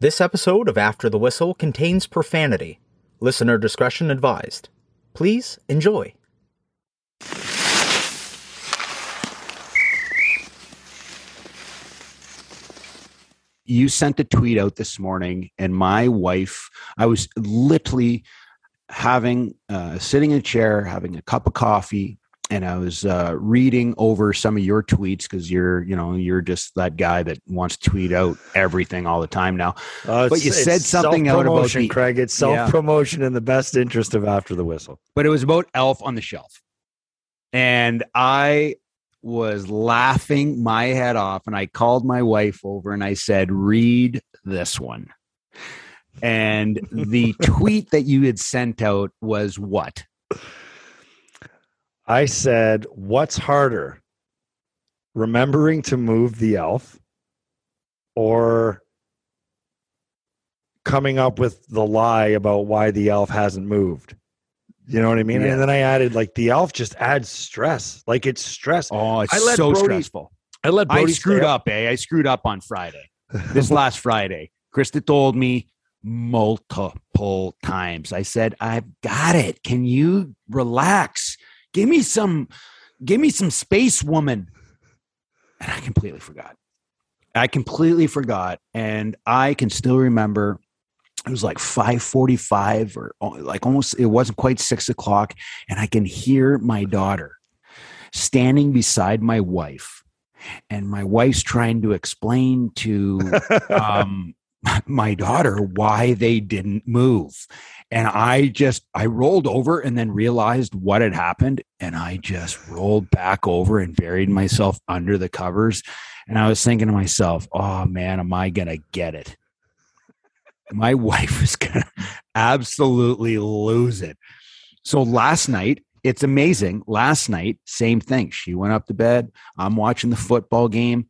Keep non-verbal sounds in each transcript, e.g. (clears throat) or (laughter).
This episode of After the Whistle contains profanity. Listener discretion advised. Please enjoy. you sent a tweet out this morning and my wife i was literally having uh, sitting in a chair having a cup of coffee and i was uh, reading over some of your tweets because you're you know you're just that guy that wants to tweet out everything all the time now. Uh, But you said something out about the- Craig. It's self promotion in the best interest of after the whistle. but it was about elf on the shelf. And i was laughing my head off and i called my wife over and i said read this one. And the (laughs) tweet that you had sent out was what I said, "What's harder, remembering to move the elf, or coming up with the lie about why the elf hasn't moved?" You know what I mean? Yeah. And then I added, like, the elf just adds stress. Like it's stress. oh it's I let so Brody- stressful I let i screwed up eh i screwed up on friday (laughs) this last friday krista told me multiple times i said i've got it can you relax give me some give me some space woman. And i completely forgot. I completely forgot. And i can still remember it was like 545 or oh, like almost it wasn't quite six o'clock. And i can hear my daughter standing beside my wife. And my wife's trying to explain to (laughs) um, my daughter why they didn't move. And I just, I rolled over and then realized what had happened. And I just rolled back over and buried myself under the covers. And I was thinking to myself, oh man, am I going to get it? My (laughs) wife is going to absolutely lose it. So last night, it's amazing. Last night, same thing. She went up to bed. I'm watching the football game.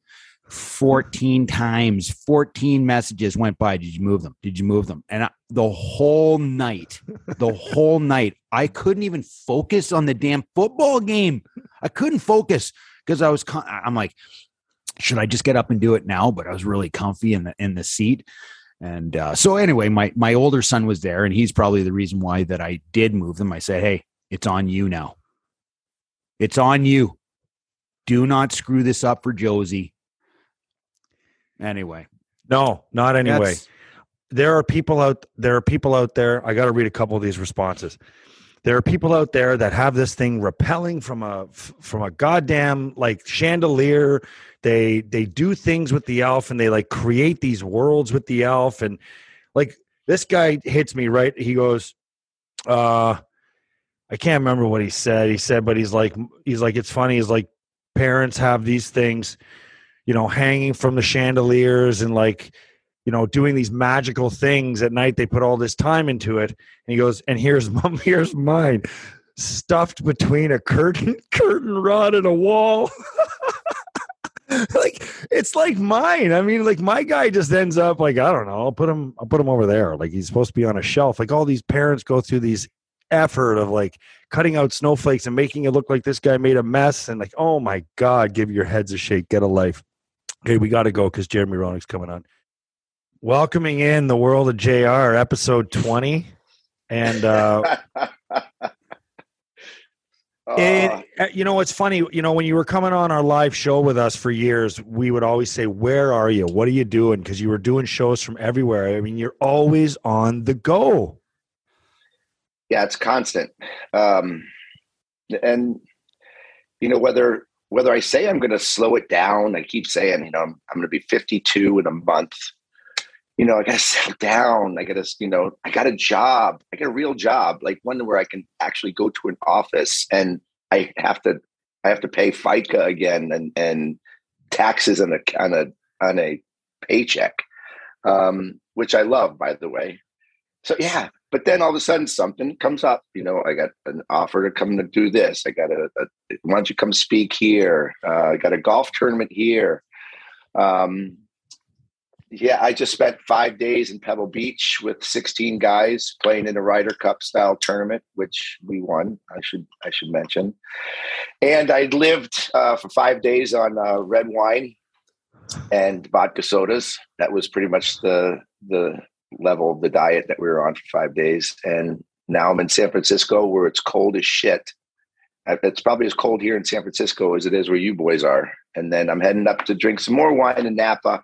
14 times, 14 messages went by. Did you move them? Did you move them? And I, the whole night, the (laughs) whole night, I couldn't even focus on the damn football game. I couldn't focus because I was, con- I'm like, should I just get up and do it now? But I was really comfy in the in the seat. And uh, so anyway, my my older son was there, and he's probably the reason why that I did move them. I said, "Hey, it's on you now. It's on you. Do not screw this up for Josie." Anyway, no, not anyway. that's- there are people out there are people out there i got to read a couple of these responses. There are people out there that have this thing repelling from a from a goddamn like chandelier. They they do things with the elf and they like create these worlds with the elf and like this guy hits me right? He goes uh i can't remember what he said. He said but he's like he's like it's funny he's like parents have these things you know hanging from the chandeliers and like you know, doing these magical things at night. They put all this time into it. And he goes, and here's (laughs) here's mine, stuffed between a curtain, (laughs) curtain rod and a wall. (laughs) like it's like mine. I mean, like my guy just ends up like, I don't know, I'll put him, I'll put him over there. Like he's supposed to be on a shelf. Like all these parents go through these effort of like cutting out snowflakes and making it look like this guy made a mess. And like, oh my God, give your heads a shake, get a life. Okay, we got to go because Jeremy Roenick's coming on welcoming in the world of JR, episode 20. And, uh, (laughs) and uh, you know, it's funny, you know, when you were coming on our live show with us for years, we would always say, Where are you? What are you doing? Because you were doing shows from everywhere. I mean, you're always on the go. yeah, it's constant. Um, and you know whether whether I say I'm going to slow it down, I keep saying, you know, I'm, I'm going to be 52 in a month. You know, I got to (laughs) settle down. I got to, you know, I got a job. I got a real job, like one where I can actually go to an office and I have to, I have to pay FICA again and and taxes on a on a on a paycheck, um, which I love, by the way. So yeah, but then all of a sudden something comes up. You know, I got an offer to come to do this. I got a, a why don't you come speak here? Uh, I got a golf tournament here. Um, yeah, I just spent five days in Pebble Beach with 16 guys playing in a Ryder Cup style tournament, which we won. I should I should mention. And I lived uh, for five days on uh, red wine and vodka sodas. That was pretty much the the level of the diet that we were on for five days. And now I'm in San Francisco where it's cold as shit. It's probably as cold here in San Francisco as it is where you boys are. And then I'm heading up to drink some more wine in Napa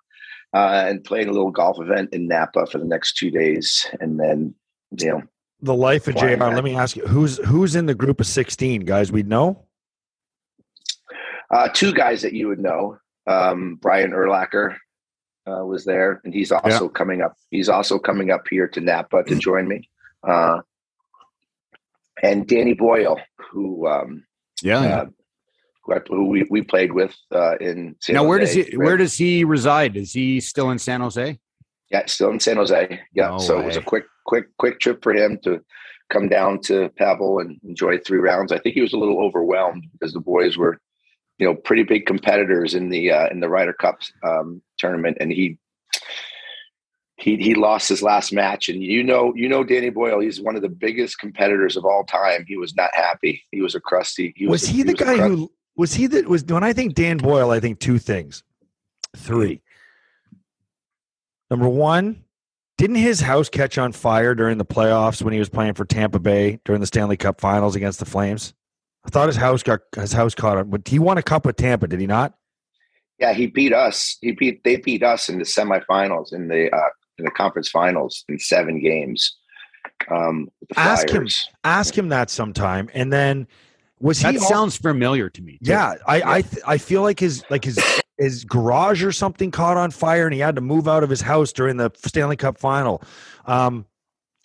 uh, and playing a little golf event in Napa for the next two days. And then, you know, The life of JR. Let me ask you, who's who's in the group of 16 guys we know? uh, two guys that you would know. Um, Brian Urlacher uh, was there, and he's also coming up. He's also coming up here to Napa to join me. Uh, and Danny Boyle, who um, Yeah. uh, who, we, we played with uh, in San now, where does Jose. he where does he reside? Is he still in San Jose? Yeah, still in San Jose. Yeah, No so it was a quick, quick, quick trip for him to come down to Pebble and enjoy three rounds. I think he was a little overwhelmed because the boys were, you know, pretty big competitors in the uh, in the Ryder Cup um, tournament, and he he he lost his last match. And you know, you know, Danny Boyle, he's one of the biggest competitors of all time. He was not happy. He was a crusty. He Was, was, he the was guy who was he that was when I think Dan Boyle, I think two things. Three. Number one, didn't his house catch on fire during the playoffs when he was playing for Tampa Bay during the Stanley Cup finals against the Flames? I thought his house got his house caught on. But he won a cup with Tampa, did he not? Yeah, he beat us. He beat they beat us in the semifinals in the uh, in the conference finals in seven games. Um, Ask him. Ask him that sometime. And then was he That al- sounds familiar to me. too. Yeah, I I th- I feel like his like his his garage or something caught on fire and he had to move out of his house during the Stanley Cup final. Um,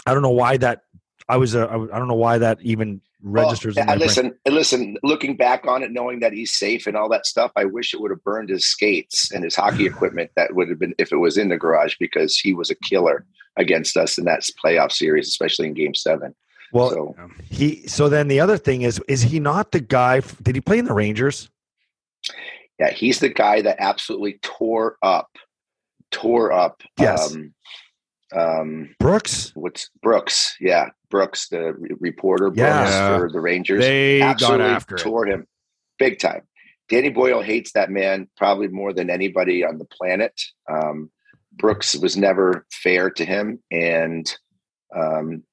I don't know why that. I was uh, I w- I don't know why that even registers. Well, in my I brain. listen, listen. Looking back on it, knowing that he's safe and all that stuff, I wish it would have burned his skates and his hockey (sighs) equipment. That would have been if it was in the garage because he was a killer against us in that playoff series, especially in Game Seven. Well, so he. So then the other thing is, is he not the guy? Did he play in the Rangers? yeah, he's the guy that absolutely tore up, tore up. Yes. Um, um, Brooks. what's Brooks? Yeah, Brooks, the re- reporter, Brooks for the Rangers. They got absolutely after it. tore him big time. Danny Boyle hates that man probably more than anybody on the planet. Um, Brooks was never fair to him, and um,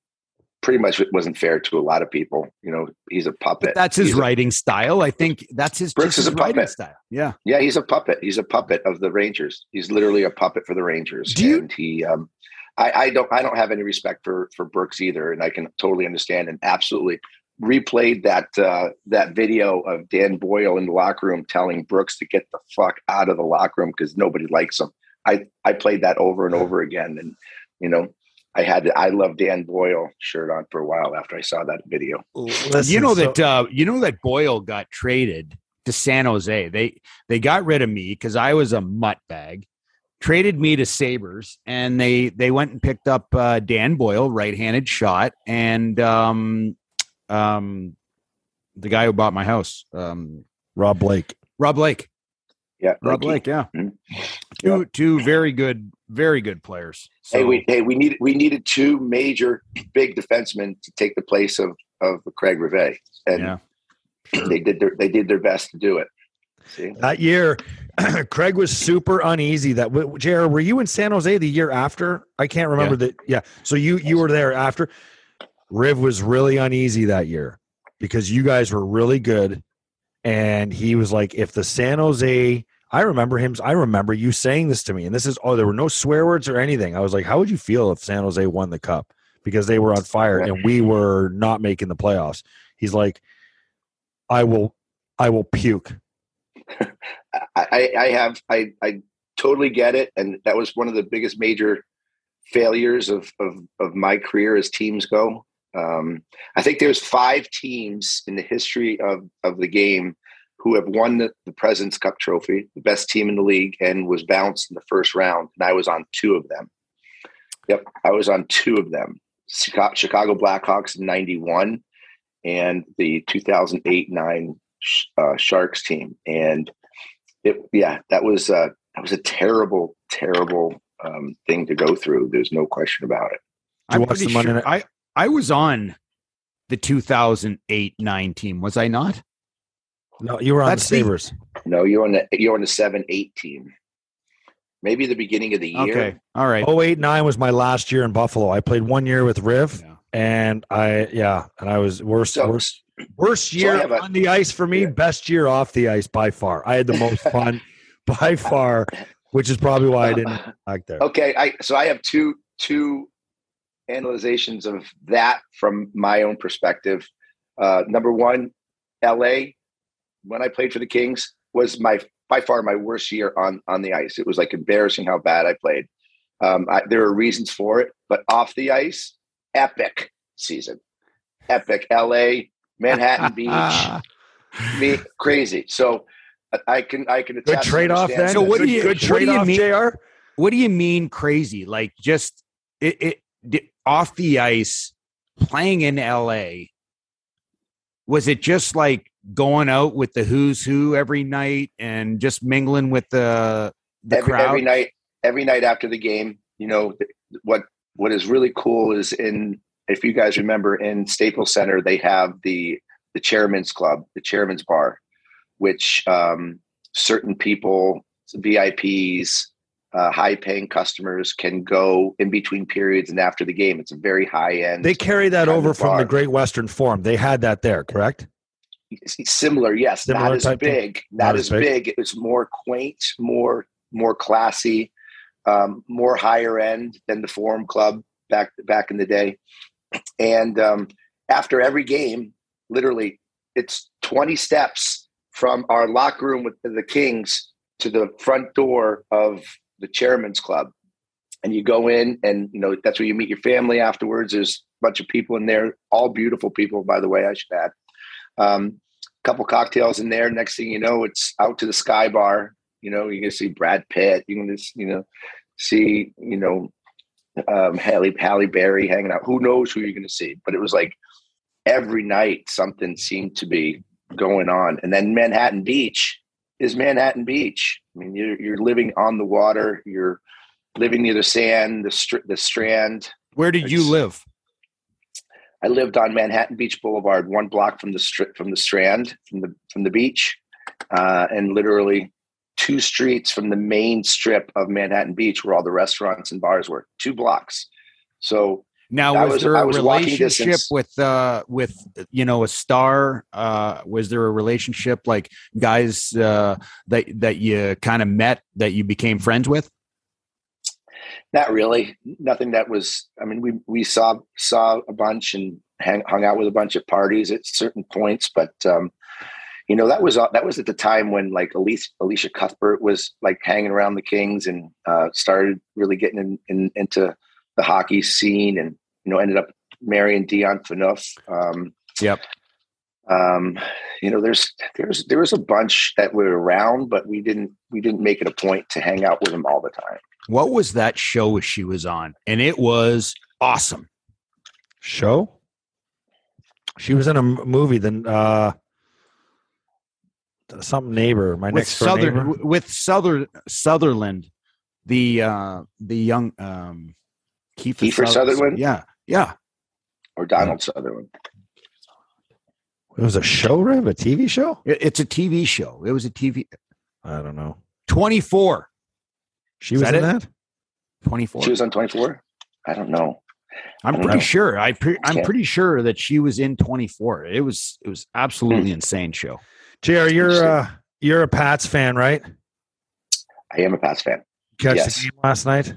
pretty much wasn't fair to a lot of people. You know, he's a puppet. But that's his He's a- writing style. I think that's his, Brooks is a puppet. style. Yeah. yeah, he's a puppet. He's a puppet of the Rangers. He's literally a puppet for the Rangers. Do you- he, um, I, I don't, I don't have any respect for for Brooks either, and I can totally understand and absolutely replayed that uh, that video of Dan Boyle in the locker room telling Brooks to get the fuck out of the locker room because nobody likes him. I I played that over and over again, and you know. I had the I love Dan Boyle shirt on for a while after I saw that video. Listen, you know so- that uh, you know that Boyle got traded to San Jose. They they got rid of me because I was a mutt bag. Traded me to Sabres, and they they went and picked up uh, Dan Boyle, right-handed shot, and um, um, the guy who bought my house, um, Rob Blake. Rob Blake. Yeah, Rob Blakey. Blake, yeah. Mhm. Two two very good, very good players. So, Hey, we hey we needed we needed two major big defensemen to take the place of of Craig Rivet, and yeah. they did their they did their best to do it. See, That year, (clears throat) Craig was super uneasy. That w- Jared, were you in San Jose the year after? I can't remember that. Yeah, so you you were there after. Riv was really uneasy that year because you guys were really good, and he was like, if the San Jose. I remember him. I remember you saying this to me, and this is oh, there were no swear words or anything. I was like, how would you feel if San Jose won the cup because they were on fire and we were not making the playoffs? He's like, I will, I will puke. I, I have I I totally get it, and that was one of the biggest major failures of of of my career as teams go. Um, I think there's five teams in the history of of the game who have won the, the President's Cup trophy, the best team in the league, and was bounced in the first round. And I was on two of them. Yep, I was on two of them: Chicago Blackhawks in '91 and the 2008-9 uh, Sharks team. And it, yeah, that was uh, that was a terrible, terrible um, thing to go through. There's no question about it. I'm pretty the Monday sure night- I I was on the 2008 9 team, was I not? No, you were on That's the the- Sabres. No, you're on the you're on the seven eight team. maybe the beginning of the year. Okay. All right. 08 9 was my last year in Buffalo. I played one year with Riv, Yeah. and I yeah, and I was worst So, worst worst year have a- on the ice for me. Yeah. Best year off the ice by far. I had the most fun (laughs) by far, which is probably why I didn't (laughs) like there. Okay, I so I have two two analyzations of that from my own perspective. Uh, number one, L.A. when I played for the Kings was my by far my worst year on on the ice. It was like embarrassing how bad I played. Um, I, there are reasons for it, but off the ice, epic season, epic. L.A. Manhattan (laughs) Beach, me crazy. So I- I can I can Good trade off understand then. So what good, do you- good what do trade you off, mean- Jr. What do you mean crazy? Like just it, it, di- off the ice, playing in LA. Was it just like going out with the who's who every night and just mingling with the the every, crowd? every night every night after the game you know what what is really cool is in if you guys remember in staples center they have the the chairman's club the chairman's bar which um, certain people vips uh, high paying customers can go in between periods and after the game it's a very high end They carry that over from the. Great Western Forum. They had that there, correct? similar yes Similar not as big Not not, as as big? big. it was more quaint more more classy um, more higher end than the forum club back back in the day and um, after every game literally it's 20 steps from our locker room with the kings to the front door of the chairman's club and you go in and you know that's where you meet your family afterwards there's a bunch of people in there all beautiful people by the way i should add um, couple cocktails in there. Next thing you know, it's out to the Sky Bar. You know, you're gonna see Brad Pitt. You're gonna, you know, see, you know, um, Halle Halle Berry hanging out. Who knows who you're gonna see? But it was like every night something seemed to be going on. And then Manhattan Beach is Manhattan Beach. I mean, you're you're living on the water. You're living near the sand, the str- the strand. Where did you live? I lived on Manhattan Beach Boulevard, one block from the from the Strand, from the from the beach, uh, and literally two streets from the main strip of Manhattan Beach, where all the restaurants and bars were. Two blocks. So Now, was, was- there a relationship with uh with you know a star? Uh, was there a relationship like guys uh, that that you kind of met that you became friends with? not really nothing that was. I mean, we we saw saw a bunch and hang, hung out with a bunch of parties at certain points, but. um you know that was uh, that was at the time when like Elisha, Elisha Cuthbert was like hanging around the Kings and uh, started really getting in, in, into the hockey scene and you know ended up marrying Dion Phaneuf. Um, Yep. Um, you know, there's there's there was a bunch that were around, but we didn't we didn't make it a point to hang out with them all the time. What was that show she was on? And it was awesome. Show. She was in a movie. Then uh, some neighbor, my with next door Southern neighbor. with Southern Sutherland, the uh the young um Kiefer, Kiefer Sutherland? Yeah, yeah. Or Donald Sutherland. It was a show, Riv, a TV show. It- it's a TV show. It was a TV I don't know. 24. She Is was that in it? that. 24. She was on 24. I don't know. I'm pretty know. sure. I pre- I'm pretty sure that she was in 24. It was it was absolutely insane show. Jr, you're Interesting. uh, you're a Pats fan, right? I am a Pats fan. Catch Yes. the game last night.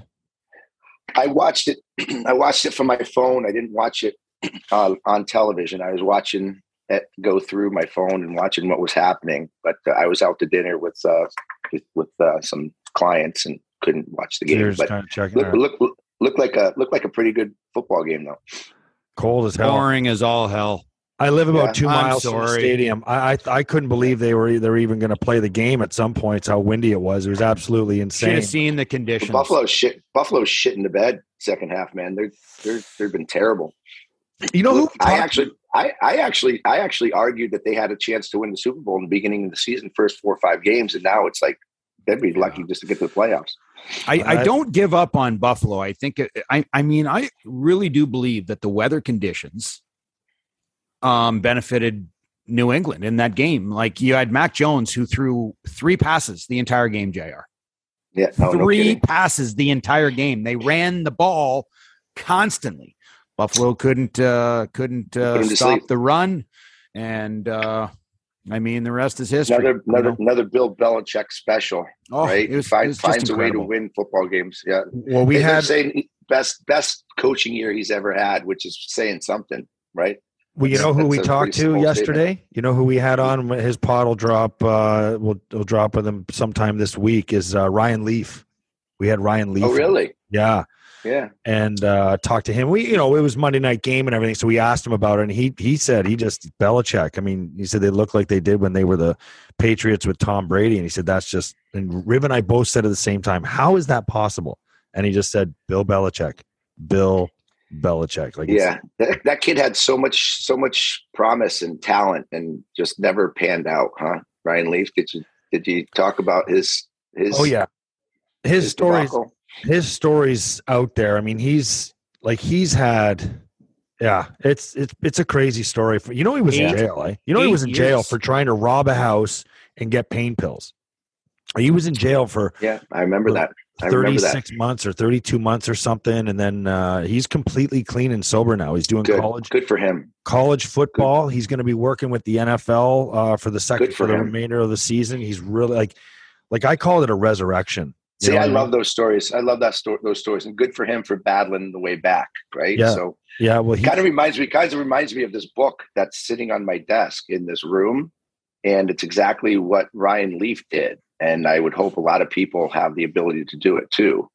I watched it. (clears throat) I watched it from my phone. I didn't watch it (clears throat) uh, on television. I was watching it go through my phone and watching what was happening. But uh, I was out to dinner with uh, with, with uh, some clients and couldn't watch the game. You're But kind of checking. look, look, look like a look like a pretty good football game though. Cold as hell. Boring as all hell. I live about Yeah. two miles from the stadium. I I, I couldn't believe they were they were even going to play the game at some points. How windy it was. It was absolutely Should insane. have seen the conditions. Buffalo shit. Buffalo shit in the bed second half. Man, they're they're they've been terrible. You know who? I actually, I, I actually, I actually argued that they had a chance to win the Super Bowl in the beginning of the season, first four or five games, and now it's like they'd be lucky just to get to the playoffs. I, I I- don't give up on Buffalo. I think I I mean I really do believe that the weather conditions um benefited New England in that game. Like you had Mac Jones who threw three passes the entire game, JR. Yeah, no, no Three kidding. passes the entire game. They ran the ball constantly. Buffalo couldn't uh, couldn't uh, Put 'em to stop the run, and uh, I mean the rest is history. another you another know? another Bill Belichick special, Oh, right? it was- Find, finds a way to win football games. Yeah, Well, we had saying best best coaching year he's ever had, which is saying something, right? Well, you know who we talked to yesterday? You know who we had on? His pod will drop. Uh, we'll, we'll drop with him sometime this week. Is uh, Ryan Leaf? We had Ryan Leaf. Oh, on. really? Yeah, Yeah. and uh, talked to him. We, you know, it was Monday night game and everything, so we asked him about it, and he he said he just Belichick. I mean, he said they look like they did when they were the Patriots with Tom Brady, and he said that's just. And Riv and I both said at the same time, how is that possible? And he just said Bill Belichick, Bill Belichick. Like, Yeah, that, that kid had so much, so much promise and talent, and just never panned out, huh? Ryan Leaf, did you did you talk about his his? oh yeah, his, his stories. debacle? his stories out there. I mean, he's like he's had yeah, it's it's it's a crazy story. For you know, he was in jail. Eh? You know, he eight was in jail years. for trying to rob a house and get pain pills. He was in jail for Yeah, I remember that. I remember that. 36 months or 32 months or something and then uh, he's completely clean and sober now he's doing Good, college good for him. college football he's going to be working with the nfl uh, for the second for, for the remainder of the season he's really like like i call it a resurrection See, know I mean? love those stories. I love that sto- those stories, and good for him for battling the way back, right? Yeah. So yeah well he kind of reminds me, kind of reminds me of this book that's sitting on my desk in this room, and it's exactly what Ryan Leaf did. And I would hope a lot of people have the ability to do it too.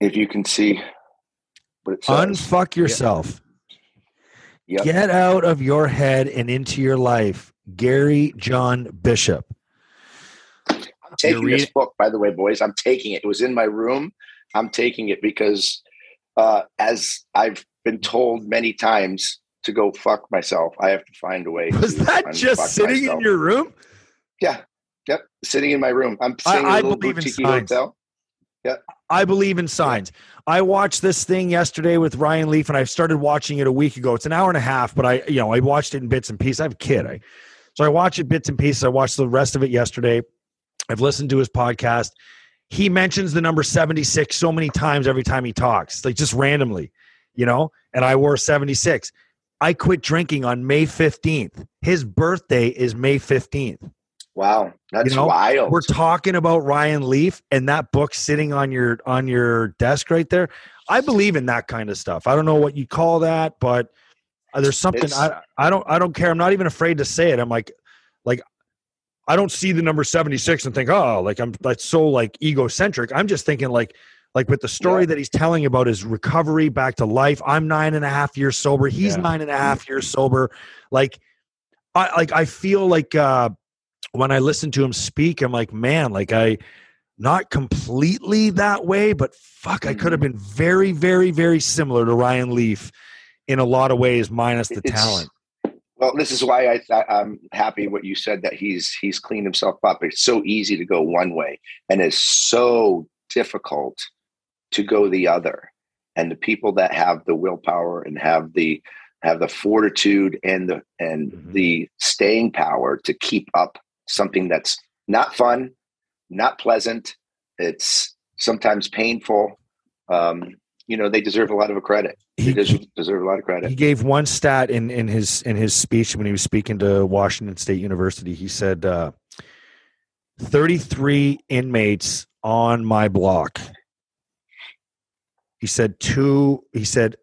If you can see what it says. unfuck yourself Yep. get out of your head and into your life gary john bishop I'm taking this book, by the way, boys. I'm taking it. It was in my room. I'm taking it because, uh, as I've been told many times to go fuck myself, I have to find a way. was that just sitting myself. in your room Yeah. Yep. Sitting in my room. I'm I- staying in a I little believe in boutique signs. hotel. I believe in signs. I watched this thing yesterday with Ryan Leaf, and I started watching it a week ago. It's an hour and a half, but I, you know, I watched it in bits and pieces. I have a kid, I, so I watch it bits and pieces. I watched the rest of it yesterday. I've listened to his podcast. He mentions the number seventy six so many times every time he talks, like just randomly, you know. And I wore seventy six. I quit drinking on May fifteenth. His birthday is May fifteenth. Wow. That's You know, wild. We're talking about Ryan Leaf and that book sitting on your on your desk right there. I believe in that kind of stuff. I don't know what you call that, but uh, there's something It's- I I don't I don't care. I'm not even afraid to say it. I'm like like I don't see the number 76 and think, oh, like I'm that's so like egocentric. I'm just thinking like like with the story Yeah. that he's telling about his recovery back to life. I'm nine and a half years sober. He's Yeah. nine and a half years sober. Like I like I feel like uh when I listen to him speak, I'm like, man, like I not completely that way, but fuck, I could have been very, very, very similar to Ryan Leaf in a lot of ways, minus the It's- talent. Well, this is why I th- I'm happy what you said that he's he's cleaned himself up. It's so easy to go one way, and it's so difficult to go the other. And the people that have the willpower and have the have the fortitude and the and Mhm. the staying power to keep up something that's not fun, not pleasant. It's sometimes painful. Um, you know, they deserve a lot of credit. They He, deserve a lot of credit. he gave one stat in, in his in his speech when he was speaking to Washington State University. He said, uh, 33 inmates on my block. He said two. He said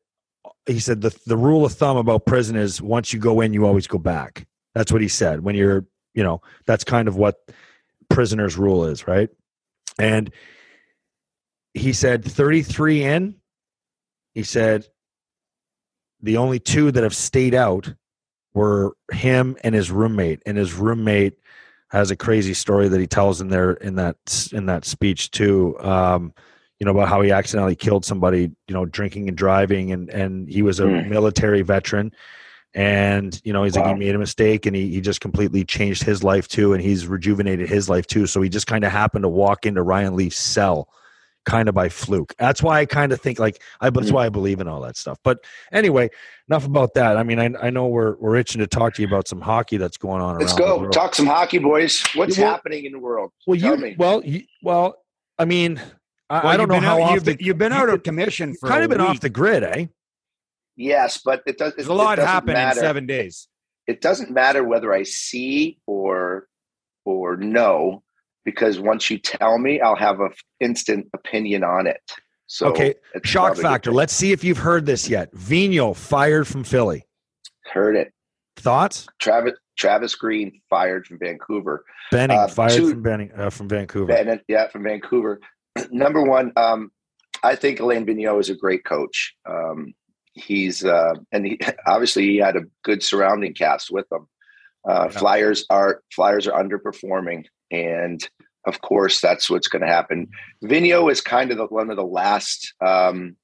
he said the the rule of thumb about prison is once you go in, you always go back. That's what he said. When you're, you know, that's kind of what prisoners' rule is, right? And he said 33 in. He said the only two that have stayed out were him and his roommate, and his roommate has a crazy story that he tells in there in that in that speech too. Um, you know about how he accidentally killed somebody, you know, drinking and driving, and and he was a Mm. military veteran, and you know he's like he made a mistake, and he he just completely changed his life too, and he's rejuvenated his life too. So he just kind of happened to walk into Ryan Leaf's cell kind of by fluke. That's why I kind of think like I. That's Mhm. why I believe in all that stuff. But anyway, enough about that. I mean, I, I know we're we're itching to talk to you about some hockey that's going on. Let's around the go world. talk some hockey, boys. What's Well- happening in the world? Well, Tell you me. well you, well. I mean, I, Well, I don't know how out, often you've been, you've been out of commission for kind of been off the grid, eh? Yes, but it does. There's it, a lot happened matter. in seven days. It doesn't matter whether I see or or know because once you tell me, I'll have an instant opinion on it. So Okay, Shock probably a good factor. Let's see if you've heard this yet. Vino fired from Philly. Heard it. Thoughts? Travis Travis Green fired from Vancouver. Benning Uh, fired two- from Benning uh, from Vancouver. Bennett, yeah, from Vancouver. (clears throat) Number one, um, I think Alain Vigneault is a great coach. Um, he's uh, and he (laughs) obviously he had a good surrounding cast with him. Uh, Yeah. Flyers are Flyers are underperforming, and of course that's what's going to happen. Vigneault is kind of the, one of the last. Um,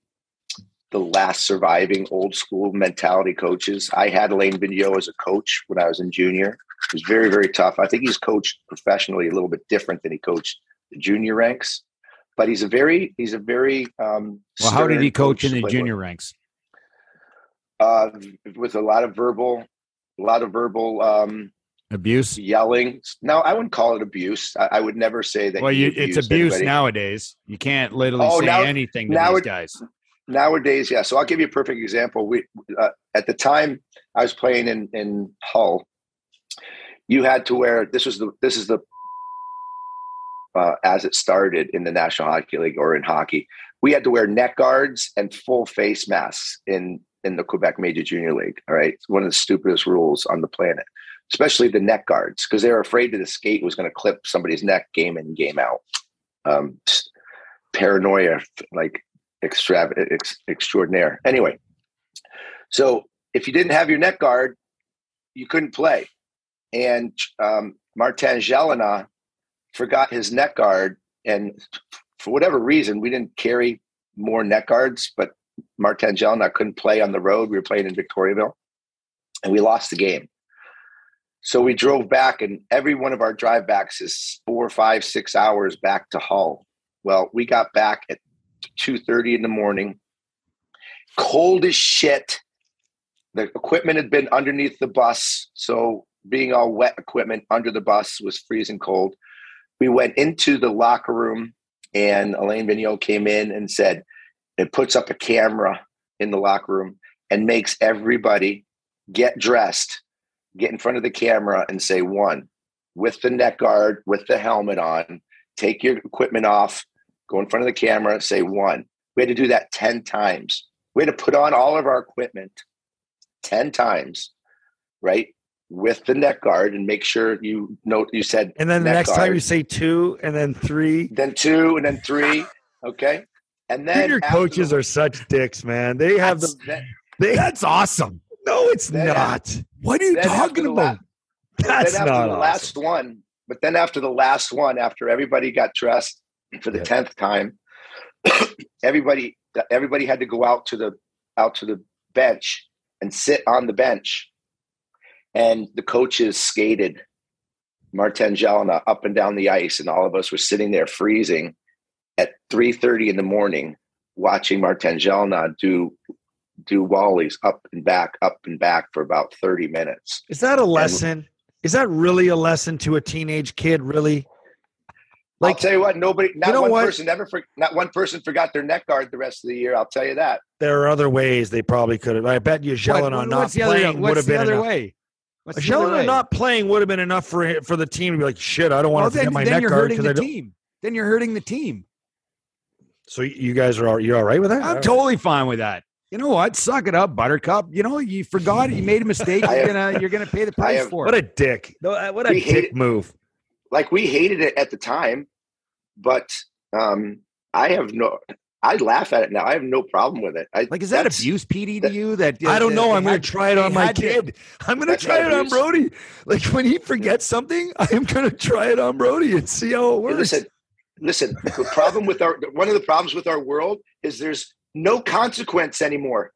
the last surviving old school mentality coaches. I had Alain Vigneault as a coach when I was in junior. It was very, very tough. I think he's coached professionally a little bit different than he coached the junior ranks. But he's a very, he's a very. Um, Well, how did he coach in the junior ranks? Uh, with a lot of verbal, a lot of verbal um, Abuse. yelling. No, I wouldn't call it abuse. I, I would never say that. Well, you, it's abuse anybody. nowadays. You can't literally Oh, say now- anything to now these guys. nowadays yeah so i'll give you a perfect example we uh, at the time i was playing in in hull you had to wear this was the this is the uh, as it started in the national hockey league or in hockey we had to wear neck guards and full face masks in in the quebec major junior league all right it's one of the stupidest rules on the planet especially the neck guards because they were afraid that the skate was going to clip somebody's neck game in game out um, paranoia like extravagant ex, extraordinaire. Anyway, so if you didn't have your neck guard, you couldn't play. And um, Martin Jelena forgot his neck guard, and for whatever reason, we didn't carry more neck guards. But Martin Jelena couldn't play on the road. We were playing in Victoriaville, and we lost the game. So we drove back, and every one of our drive backs is four, five, six hours back to Hull. Well, we got back at two thirty in the morning, cold as shit. The equipment had been underneath the bus, so being all wet equipment under the bus was freezing cold. We went into the locker room, and Alain Vigneault came in and said, "It puts up a camera in the locker room and makes everybody get dressed, get in front of the camera, and say one with the neck guard, with the helmet on, take your equipment off, go in front of the camera, say one. We had to do that 10 times. We had to put on all of our equipment 10 times, right? With the neck guard and make sure you note you said And then the next time you say two, and then three. then two and then three. Okay. And then coaches the- are such dicks, man. They have the then, they. That's awesome. No, it's Then- not. What are you talking about? la- That's not the awesome. last one, but then after the last one, after everybody got dressed for the Yeah. tenth time, (coughs) everybody everybody had to go out to the out to the bench and sit on the bench, and the coaches skated Martin Jelena up and down the ice, and all of us were sitting there freezing at three thirty in the morning, watching Martin Jelena do do wallies up and back, up and back for about thirty minutes. Is that a lesson? Is that really a lesson to a teenage kid? Really? I'll tell you what, nobody, not know one what? person ever, for, not one person forgot their neck guard the rest of the year. I'll tell you that. there are other ways they probably could have. I bet you What- Jelena what- not what's other, playing would what's have the been other enough. way? What's the other Jelena way? not playing would have been enough for for the team to be like, shit, I don't want well, to forget then, my then neck you're guard hurting the team. Then you're hurting the team. So you guys are all, you all right with that? I'm totally fine with that. You know what? Suck it up, Buttercup. You know you forgot you made a mistake. (laughs) You're gonna you're gonna pay the (laughs) price have- for it. What a dick! No, uh, What a We hate dick it. move. Like we hated it at the time, but um, I have no, I laugh at it now. I have no problem with it. I, Like, is that that's- abuse, PD, to that- you? That I don't know. I'm going to try it on my had to- kid. I'm going to That's try not it on abuse. Brody. Like when he forgets something, I am going to try it on Brody and see how it works. Listen, listen. The problem with our one of the problems with our world is there's no consequence anymore.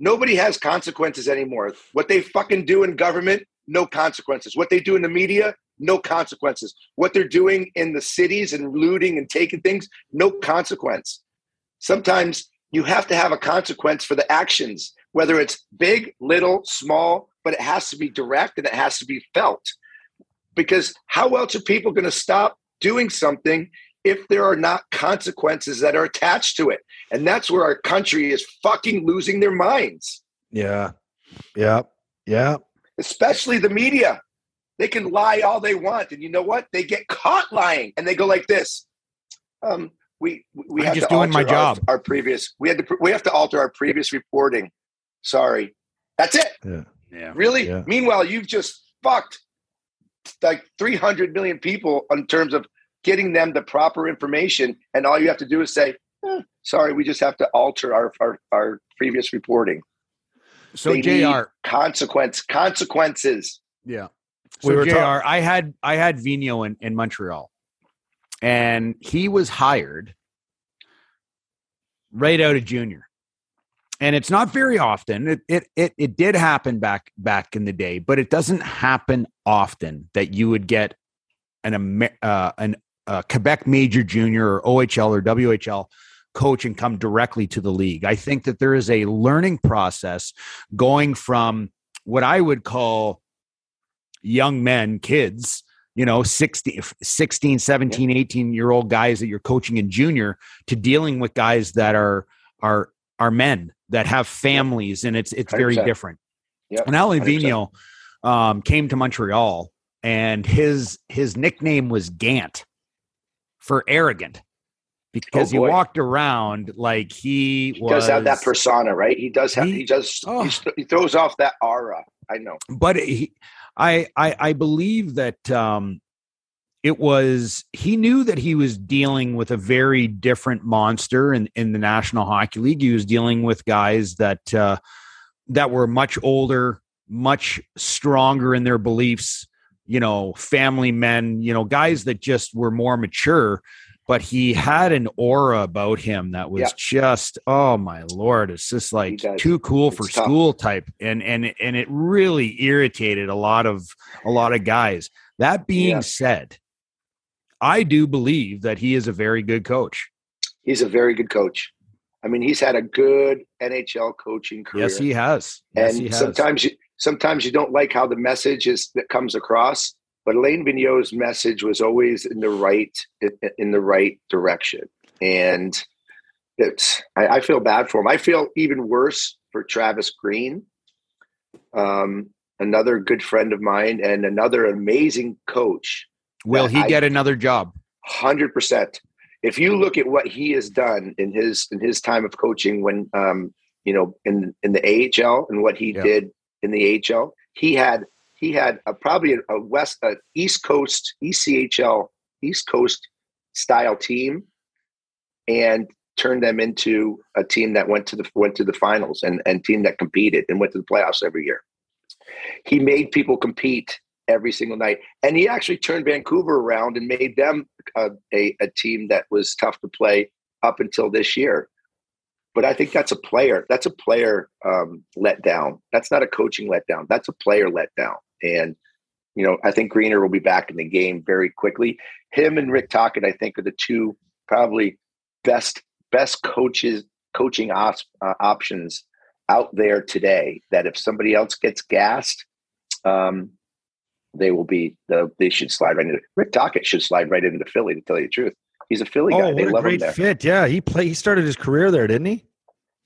Nobody has consequences anymore. What they fucking do in government, no consequences. What they do in the media, no consequences. What they're doing in the cities and looting and taking things, no consequence. Sometimes you have to have a consequence for the actions, whether it's big, little, small, but it has to be direct and it has to be felt. Because how else are people going to stop doing something if there are not consequences that are attached to it? And that's where our country is fucking losing their minds. Yeah. Yeah. Yeah. Especially the media. They can lie all they want. And you know what? They get caught lying and they go like this. Um, we we I'm have just to doing my alter job. Our, our previous we had to we have to alter our previous reporting. Sorry. That's it. Yeah. Yeah. Really? Yeah. Meanwhile, you've just fucked like 300 million people in terms of getting them the proper information. And all you have to do is say, "Eh, sorry, we just have to alter our, our, our previous reporting. So They Jr. consequence, consequences. Yeah. We So were Jr. talk- I had I had Vino in, in Montreal, and he was hired right out of junior. And it's not very often. It, it it it did happen back back in the day, but it doesn't happen often that you would get an uh, an uh, Quebec major junior or OHL or WHL coach and come directly to the league. I think that there is a learning process going from what I would call young men, kids, you know, 16, 16 17, 18 year old guys that you're coaching in junior to dealing with guys that are, are, are men that have families and it's, it's very 100%. different. Yep, And 100%. Vigneault um, came to Montreal and his, his nickname was Gant for arrogant because he Oh, boy. walked around like he, He was, does have that persona, right? He does have, He- he, does, oh. he, st- he throws off that aura. I know. but he, I, I I believe that um, it was he knew that he was dealing with a very different monster in in the National Hockey League. He was dealing with guys that uh, that were much older, much stronger in their beliefs. You know, family men. You know, guys that just were more mature. But he had an aura about him that was Yeah. just, oh my lord! It's just like too cool for tough. school type, and and and it really irritated a lot of a lot of guys. That being Yeah. said, I do believe that he is a very good coach. He's a very good coach. I mean, he's had a good NHL coaching career. Yes, he has. Yes, and he has. sometimes you sometimes you don't like how the message is that comes across but alain vigneault's message was always in the right in, in the right direction and it's I, I feel bad for him i feel even worse for travis green um, another good friend of mine and another amazing coach Will he I- get another job? 100% if you look at what he has done in his in his time of coaching when um you know in in the AHL and what he Yeah. did in the AHL he had he had a, probably a, west a east coast ECHL east coast style team and turned them into a team that went to the went to the finals and and team that competed and went to the playoffs every year he made people compete every single night and he actually turned Vancouver around and made them a, a, a team that was tough to play up until this year. But I think that's a player. That's a player um, let down. That's not a coaching letdown. That's a player letdown. And you know, I think Greener will be back in the game very quickly. Him and Rick Tocchet, I think, are the two probably best best coaches coaching os- uh, options out there today. That if somebody else gets gassed, um, they will be the they should slide right into Rick Tocchet should slide right into Philly to tell you the truth. He's a Philly guy. Oh, they a love him great there. fit! Yeah, he play. He started his career there, didn't he?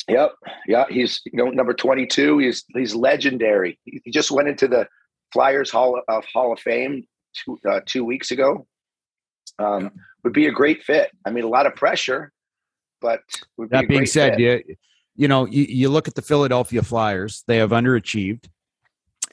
Yep. Yeah. He's you know number twenty two. He's he's legendary. He, he just went into the Flyers Hall of Hall of Fame two uh, two weeks ago. Um, Would be a great fit. I mean, a lot of pressure, but would be a That being great said, fit. you, you know, you, you look at the Philadelphia Flyers; they have underachieved,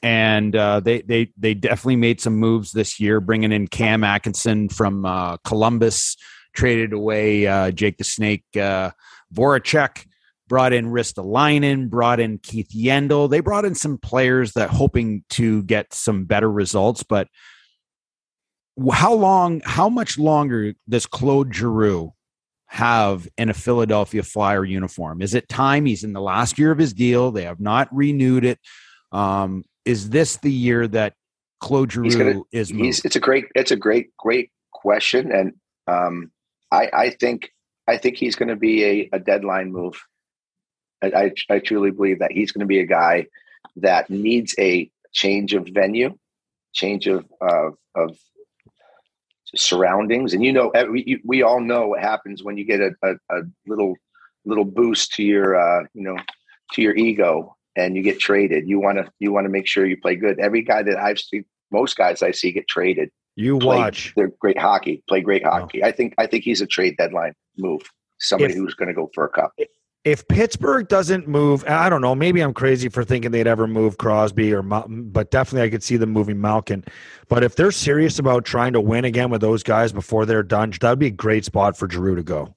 and uh, they they they definitely made some moves this year, bringing in Cam Atkinson from uh, Columbus, traded away uh, Jake the Snake uh, Voracek, brought in Ristolainen, brought in Keith Yandle. They brought in some players that hoping to get some better results, but. How long? How much longer does Claude Giroux have in a Philadelphia Flyer uniform? Is it time? He's in the last year of his deal. They have not renewed it. Um, is this the year that Claude Giroux gonna- is moved? it's a great, it's a great, great question, and um, I, I think, I think he's going to be a, a deadline move. I, I, I truly believe that he's going to be a guy that needs a change of venue, change of of, of surroundings, and you know, eh, we, we all know what happens when you get a, a, a little little boost to your, uh, you know, to your ego, and you get traded. You want to you want to make sure you play good. Every guy that I've seen, most guys I see get traded You play, watch. They're great hockey. Play great oh. hockey. I think. I think he's a trade deadline move. Somebody If- who's going to go for a cup. if Pittsburgh doesn't move, I don't know. Maybe I'm crazy for thinking they'd ever move Crosby or, but definitely I could see them moving Malkin. But if they're serious about trying to win again with those guys before they're done, that would be a great spot for Giroux to go.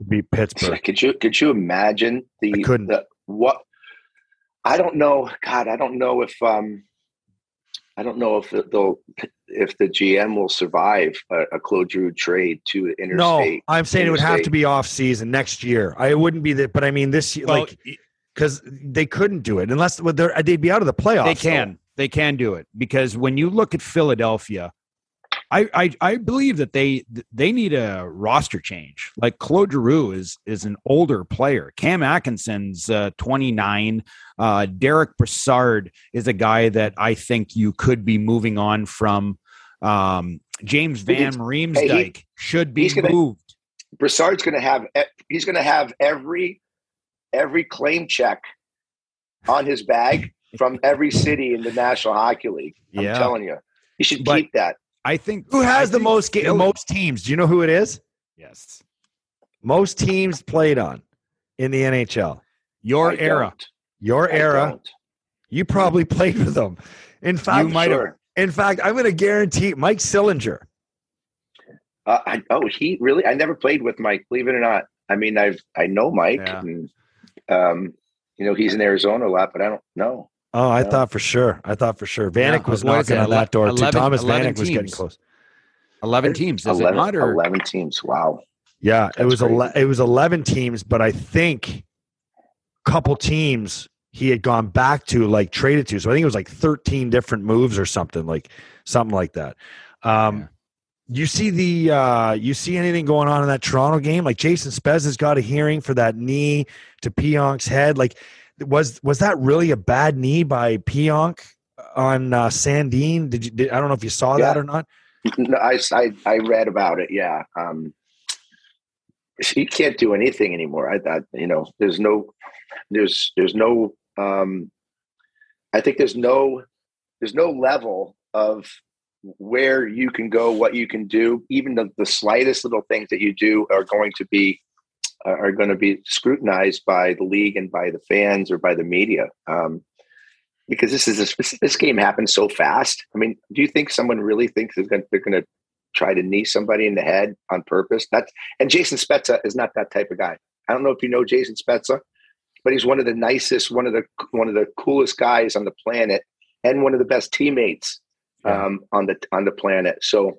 Would Be Pittsburgh. Could you? Could you imagine the? I couldn't. The, what? I don't know. God, I don't know if. um I don't know if they'll if the GM will survive a, a Claude Giroux trade to No. I'm saying it would have to be off season next year. I it wouldn't be that, but I mean this year, Well, like because they couldn't do it unless well, they're, they'd be out of the playoffs. they though. can. They can do it because when you look at Philadelphia, I, I I believe that they they need a roster change. Like Claude Giroux is is an older player. Cam Atkinson's uh, 29. Uh, Derek Brassard is a guy that I think you could be moving on from. Um, James Van Riemsdyk should be he's gonna- moved. Brassard's going to have he's going to have every every claim check on his bag from every city in the National Hockey League. I'm Yeah. telling you, you should But- keep that. I think Who I has the most ga- most teams? Do you know who it is? Yes, Most teams played on in the NHL. your I era. don't. Your I era. don't. You probably played with them. In fact, You might have- Sure. In fact, I'm going to guarantee Mike Sillinger. Uh, I, oh, he really? I never played with Mike. Believe it or not. I mean, I've I know Mike, Yeah. and um, you know he's in Arizona a lot, but I don't know. Oh, I Yeah. thought for sure. I thought for sure. Vanek Yeah, was what is knocking it, on that door too. Thomas 11 Vanek was getting close. Eleven teams. Does 11, it not? Or 11 teams. Wow. Yeah, it was ele- it was 11 teams, but I think a couple teams he had gone back to like traded to. So I think it was like 13 different moves or something like something like that. Um Yeah. you see the uh you see anything going on in that Toronto game? Like Jason Spez has got a hearing for that knee to Pionk's head. Like was was that really a bad knee by Pionk on uh Sandin? Did you did, I don't know if you saw that or not. No, I, I I read about it. Yeah. Um, he can't do anything anymore. I thought you know there's no there's there's no um, I think there's no there's no level of where you can go, what you can do. Even the, the slightest little things that you do are going to be are going to be scrutinized by the league and by the fans or by the media. Um, because this is a, this game happens so fast. I mean, do you think someone really thinks they're going, they're going to try to knee somebody in the head on purpose? That's and Jason Spezza is not that type of guy. I don't know if you know Jason Spezza, but he's one of the nicest, one of the one of the coolest guys on the planet, and one of the best teammates Yeah. um, on the on the planet. So,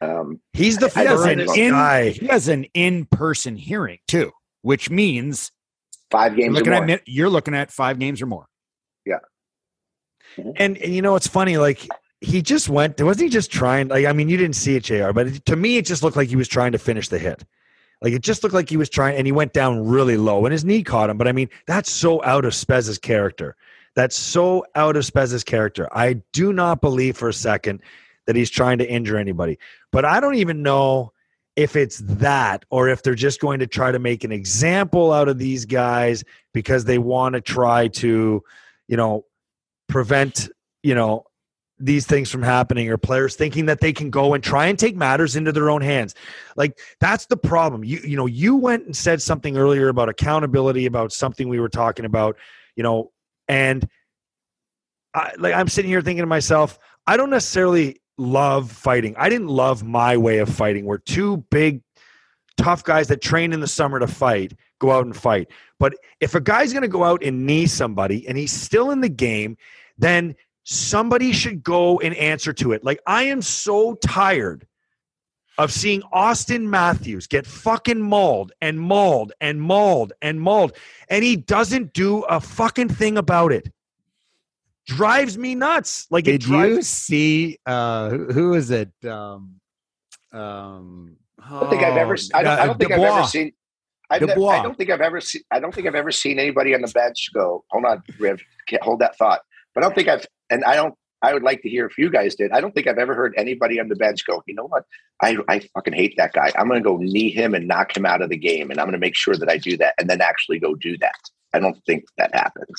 um, He's the I- I an in- guy. He has an in-person hearing too, which means five games or looking more. at you're looking at five games or more. And, and you know it's funny? Like he just went. Wasn't he just trying? Like I mean, you didn't see it, Jr. But it, to me, it just looked like he was trying to finish the hit. Like it just looked like he was trying, and he went down really low, and his knee caught him. But I mean, that's so out of Spez's character. That's so out of Spez's character. I do not believe for a second that he's trying to injure anybody. But I don't even know if it's that or if they're just going to try to make an example out of these guys because they want to try to, you know, prevent, you know, these things from happening or players thinking that they can go and try and take matters into their own hands. Like that's the problem. You you know, you went and said something earlier about accountability about something we were talking about, you know, and I like I'm sitting here thinking to myself, I don't necessarily love fighting. I didn't love my way of fighting We're two big tough guys that train in the summer to fight go out and fight. But if a guy's going to go out and knee somebody and he's still in the game, then somebody should go and answer to it. Like I am so tired of seeing Auston Matthews get fucking mauled and mauled and mauled and mauled and he doesn't do a fucking thing about it. Drives me nuts. Like it Did drives you see uh who, who is it? Um um I don't think I've ever. I don't, I don't think I've ever seen. I've never, Dubois. I don't think I've ever seen. I don't think I've ever seen anybody on the bench go. Hold on, Riv. Can't hold that thought. But I don't think I've. And I don't. I would like to hear if you guys did. I don't think I've ever heard anybody on the bench go. You know what? I I fucking hate that guy. I'm going to go knee him and knock him out of the game, and I'm going to make sure that I do that, and then actually go do that. I don't think that happens.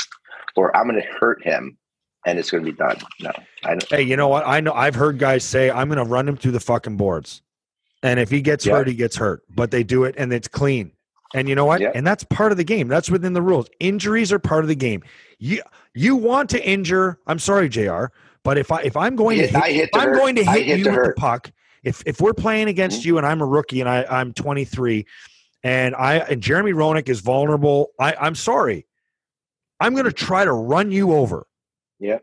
Or I'm going to hurt him, and it's going to be done. No, I don't. Hey, you know what? I know I've heard guys say I'm going to run him through the fucking boards, and if he gets Yeah. hurt, he gets hurt. But they do it, and it's clean. And you know what? Yeah. And that's part of the game. That's within the rules. Injuries are part of the game. You you want to injure? I'm sorry, Jr. But if I if I'm going Hit- to hit, hit to I'm hurt. going to hit hit you to with the puck, if if we're playing against Mhm. you and I'm a rookie and I I'm 23, and I and Jeremy Roenick is vulnerable, I I'm sorry. I'm going to try to run you over. Yeah.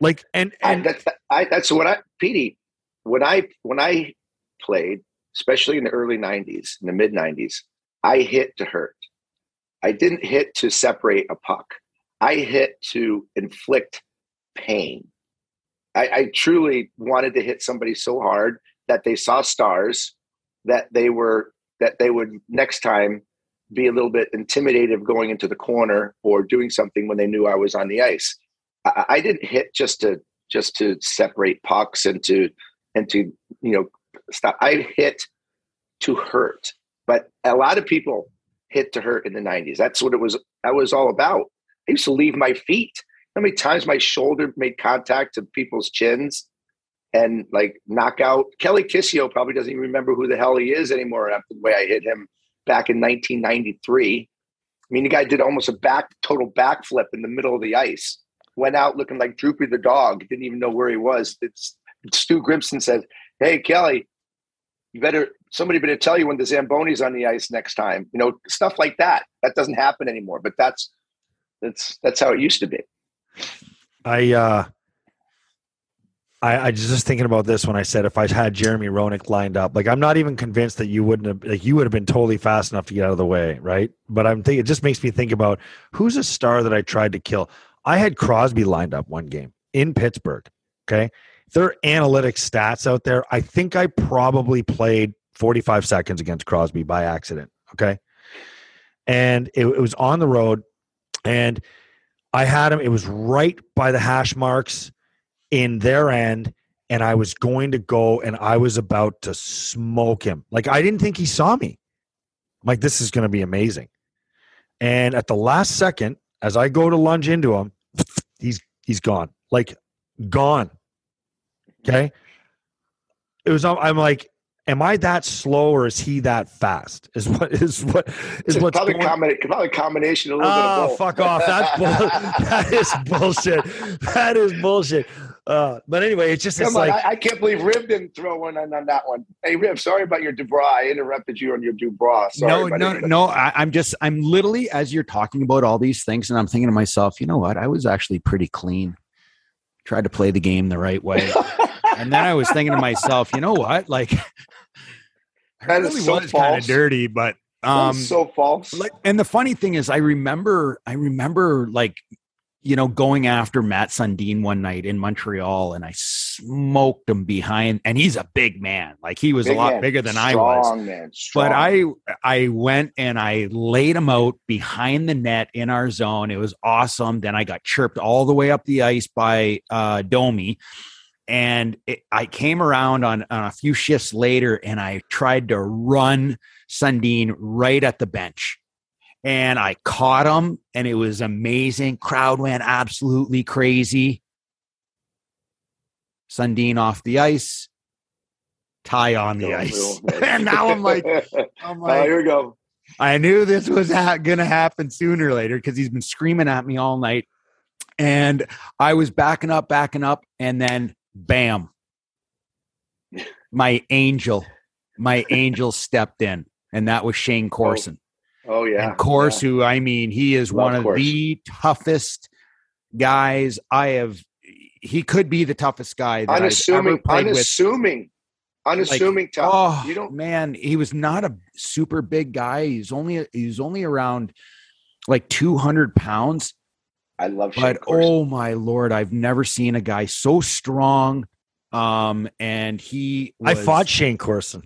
Like and I, and that's I, that's what I, Petey. When I when I played, especially in the early '90s, in the mid '90s, I hit to hurt. I didn't hit to separate a puck. I hit to inflict pain. I, I truly wanted to hit somebody so hard that they saw stars, that they were that they would next time be a little bit intimidated of going into the corner or doing something when they knew I was on the ice. I, I didn't hit just to just to separate pucks and to and to you know stop. I hit to hurt, but a lot of people hit to hurt in the '90s. That's what it was. That was all about. I used to leave my feet. How many times my shoulder made contact to people's chins and like knock out? Kelly Kisio probably doesn't even remember who the hell he is anymore after the way I hit him back in 1993. I mean, the guy did almost a back total backflip in the middle of the ice. Went out looking like Droopy the dog. Didn't even know where he was. It's, Stu Grimson said, "Hey Kelly, you better somebody better tell you when the Zamboni's on the ice next time." You know, stuff like that. That doesn't happen anymore. But that's that's that's how it used to be. I uh I, I was just thinking about this when I said if I had Jeremy Roenick lined up, like I'm not even convinced that you wouldn't have like you would have been totally fast enough to get out of the way, right? But I'm thinking it just makes me think about who's a star that I tried to kill. I had Crosby lined up one game in Pittsburgh. Okay. There are analytic stats out there. I think I probably played 45 seconds against Crosby by accident. Okay. And it, it was on the road and I had him. It was right by the hash marks in their end, and I was going to go and I was about to smoke him. Like I didn't think he saw me. I'm like this is going to be amazing. And at the last second, as I go to lunge into him, he's gone. Like gone. Okay. It was. I'm like, am I that slow or is he that fast? Is what is what is what's probably, going- combina- probably combination a little bit Oh, of both. fuck off. That's bull- (laughs) that is bullshit. That is bullshit. Uh, but anyway, it's just it's on, like I, I can't believe Rib didn't throw one on, on that one. Hey, Rib, sorry about your Dubois. I interrupted you on your Dubois. Sorry, no, buddy. no, no. I, I'm just, I'm literally, as you're talking about all these things, and I'm thinking to myself, you know what? I was actually pretty clean. Tried to play the game the right way. (laughs) and then I was thinking to myself, you know what? Like, (laughs) I That is really so was kind of dirty, but um, um, so false. like, and the funny thing is, I remember, I remember, like, you know, going after Mats Sundin one night in Montreal, and I smoked him behind, and he's a big man. Like, he was Big a lot man. bigger than I was Strong, man. Strong. but I I went and I laid him out behind the net in our zone. It was awesome. Then I got chirped all the way up the ice by uh, Domi, and it, I came around on, on a few shifts later, and I tried to run Sundin right at the bench. And I caught him, and it was amazing. Crowd went absolutely crazy. Sundin off the ice, tie on the oh, ice, (laughs) and now I'm like, (laughs) I'm oh, like, here we go. I knew this was ha- going to happen sooner or later because he's been screaming at me all night. And I was backing up, backing up, and then bam, (laughs) my angel, my angel stepped in, and that was Shayne oh, Corson. Oh yeah. and Corse, yeah. who I mean, he is Love one of Corse. the toughest guys I have. He could be the toughest guy that I've ever unassuming, played with. unassuming, unassuming tough. Oh you don't. man, he was not a super big guy. He's only he's only around like two hundred pounds. I love Shayne but Corson. oh my lord, I've never seen a guy so strong. Um, and he I fought Shayne Corson.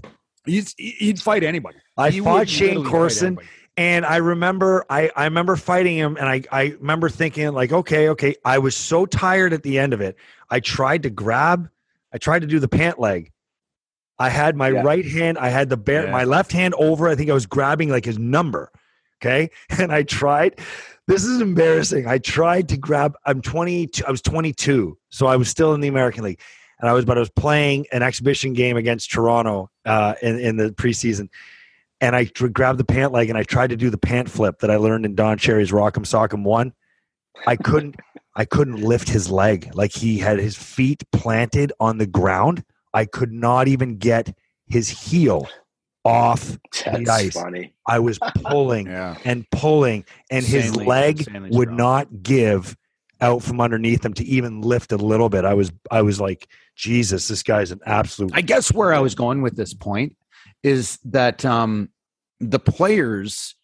He's, he'd fight anybody. I He fought Shayne literally fight Corson. anybody. And I remember I, I remember fighting him and I, I remember thinking like, okay, okay. I was so tired at the end of it. I tried to grab, I tried to do the pant leg. I had my Yeah. right hand, I had the bear, Yeah. my left hand over. I think I was grabbing like his number. Okay. (laughs) And I tried. This is embarrassing. I tried to grab, I'm 22, I was 22. So I was still in the American League. And I was, but I was playing an exhibition game against Toronto uh, in, in the preseason and I tr- grabbed the pant leg and I tried to do the pant flip that I learned in Don Cherry's Rock'em Sock'em One. I couldn't. I couldn't lift his leg. Like he had his feet planted on the ground. I could not even get his heel off. That's ice. funny. I was pulling (laughs) Yeah. and pulling, and his Insanely- leg insanely would strong. not give out from underneath him to even lift a little bit. I was. I was like, Jesus, this guy's an absolute. I guess where I was going with this point is that um, the players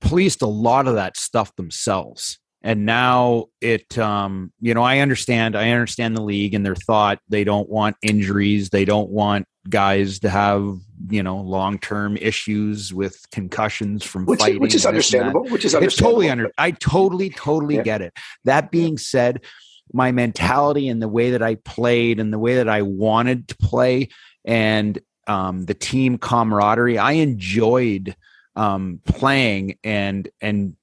policed a lot of that stuff themselves. And now it, um, you know, I understand. I understand the league and their thought. They don't want injuries. They don't want guys to have, you know, long term issues with concussions from Which, fighting. which is and this and that. understandable. Which is It's understandable. totally under. I totally, totally Yeah. get it. That being said, my mentality and the way that I played and the way that I wanted to play and um, the team camaraderie, I enjoyed um, playing and and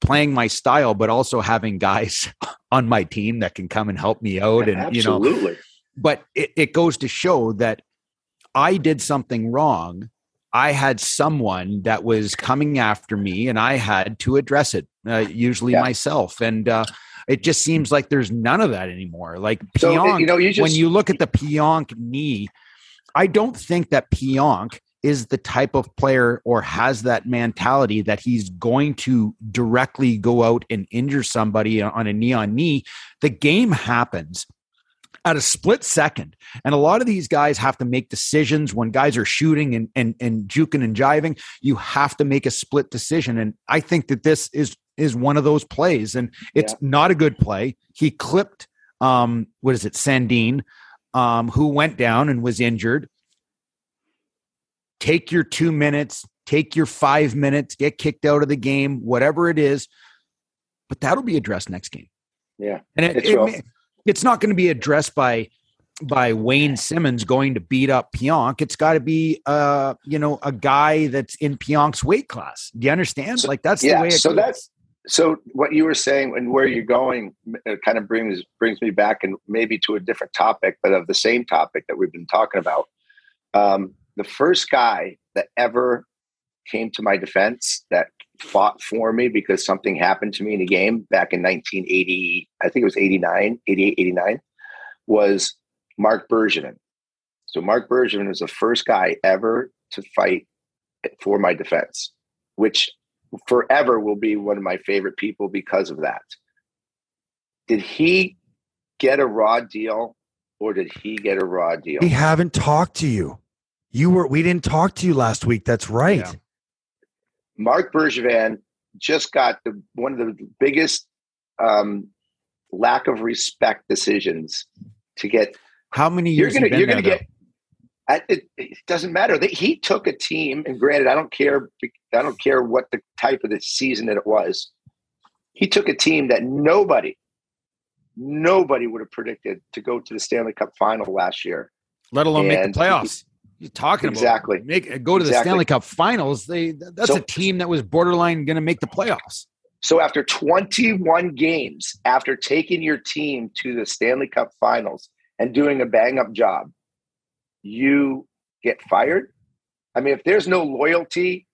playing my style, but also having guys (laughs) on my team that can come and help me out. And you know, but it, it goes to show that I did something wrong. I had someone that was coming after me, and I had to address it, uh, usually Yeah. myself. And uh, it just seems like there's none of that anymore. Like So you know, you just when you look at the Pionk knee, I don't think that Pionk is the type of player or has that mentality that he's going to directly go out and injure somebody on a knee on knee. The game happens at a split second. And a lot of these guys have to make decisions when guys are shooting and, and, and juking and jiving. You have to make a split decision. And I think that this is is one of those plays. And it's Yeah. not a good play. He clipped um what is it, Sandin, um, who went down and was injured. Take your two minutes, take your five minutes, get kicked out of the game, whatever it is. But that'll be addressed next game. Yeah. And it, It's it it's not going to be addressed by by Wayne Simmonds going to beat up Pionk. It's got to be uh, you know, a guy that's in Pionk's weight class. Do you understand? So- like that's the way it so goes. that's- so what you were saying and where you're going uh, kind of brings brings me back and maybe to a different topic, but of the same topic that we've been talking about. Um, the first guy that ever came to my defense that fought for me because something happened to me in a game back in 1980, I think it was 89, 88, 89, was Marc Bergevin. So Marc Bergevin was the first guy ever to fight for my defense, which forever will be one of my favorite people because of that. Did he get a raw deal or did he get a raw deal? We haven't talked to you. You were. We didn't talk to you last week. That's right. Yeah. Marc Bergevin just got the, one of the biggest um, lack of respect decisions to get. How many You're years gonna you been you're gonna get. I, it, it doesn't matter. They, he took a team, and granted, I don't care. I don't care what the type of the season that it was. He took a team that nobody, nobody would have predicted to go to the Stanley Cup final last year. let alone make the playoffs. You're talking Exactly. about make go to the Exactly. Stanley Cup Finals. They that's So- a team that was borderline going to make the playoffs. So after 21 games, after taking your team to the Stanley Cup finals and doing a bang up job, you get fired? I mean, if there's no loyalty,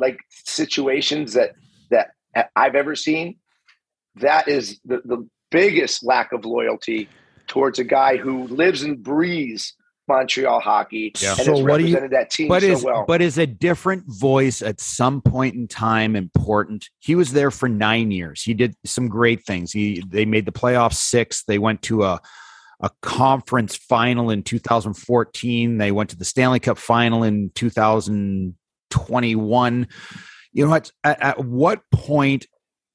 like situations that that I've ever seen, that is the, the biggest lack of loyalty towards a guy who lives and breathes Montreal hockey Yeah. and So has what do you- represented that team But so is well. but is a different voice at some point in time important? He was there for nine years. He did some great things. He they made the playoffs six. They went to a a conference final in 2014. They went to the Stanley Cup final in 2021. You know what? At, at what point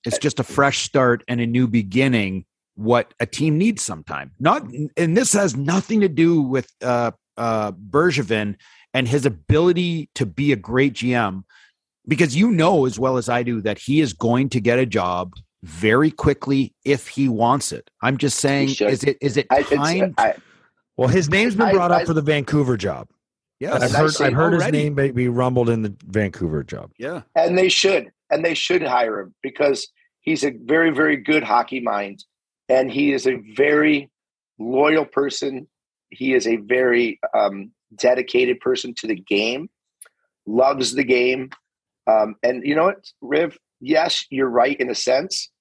it's just a fresh start and a new beginning. What a team needs sometime. Not, and this has nothing to do with uh, uh, Bergevin and his ability to be a great GM, because you know as well as I do that he is going to get a job very quickly if he wants it. I'm just saying, is it is it time? I, I, Well, his name's been brought I- up I- for the Vancouver job. Yes, I've heard, I've heard his name be be rumbled in the Vancouver job. yeah. and they should and they should hire him because he's a very very good hockey mind and he is a very loyal person he is a very um, dedicated person to the game loves the game um, and you know what riv yes you're right in a sense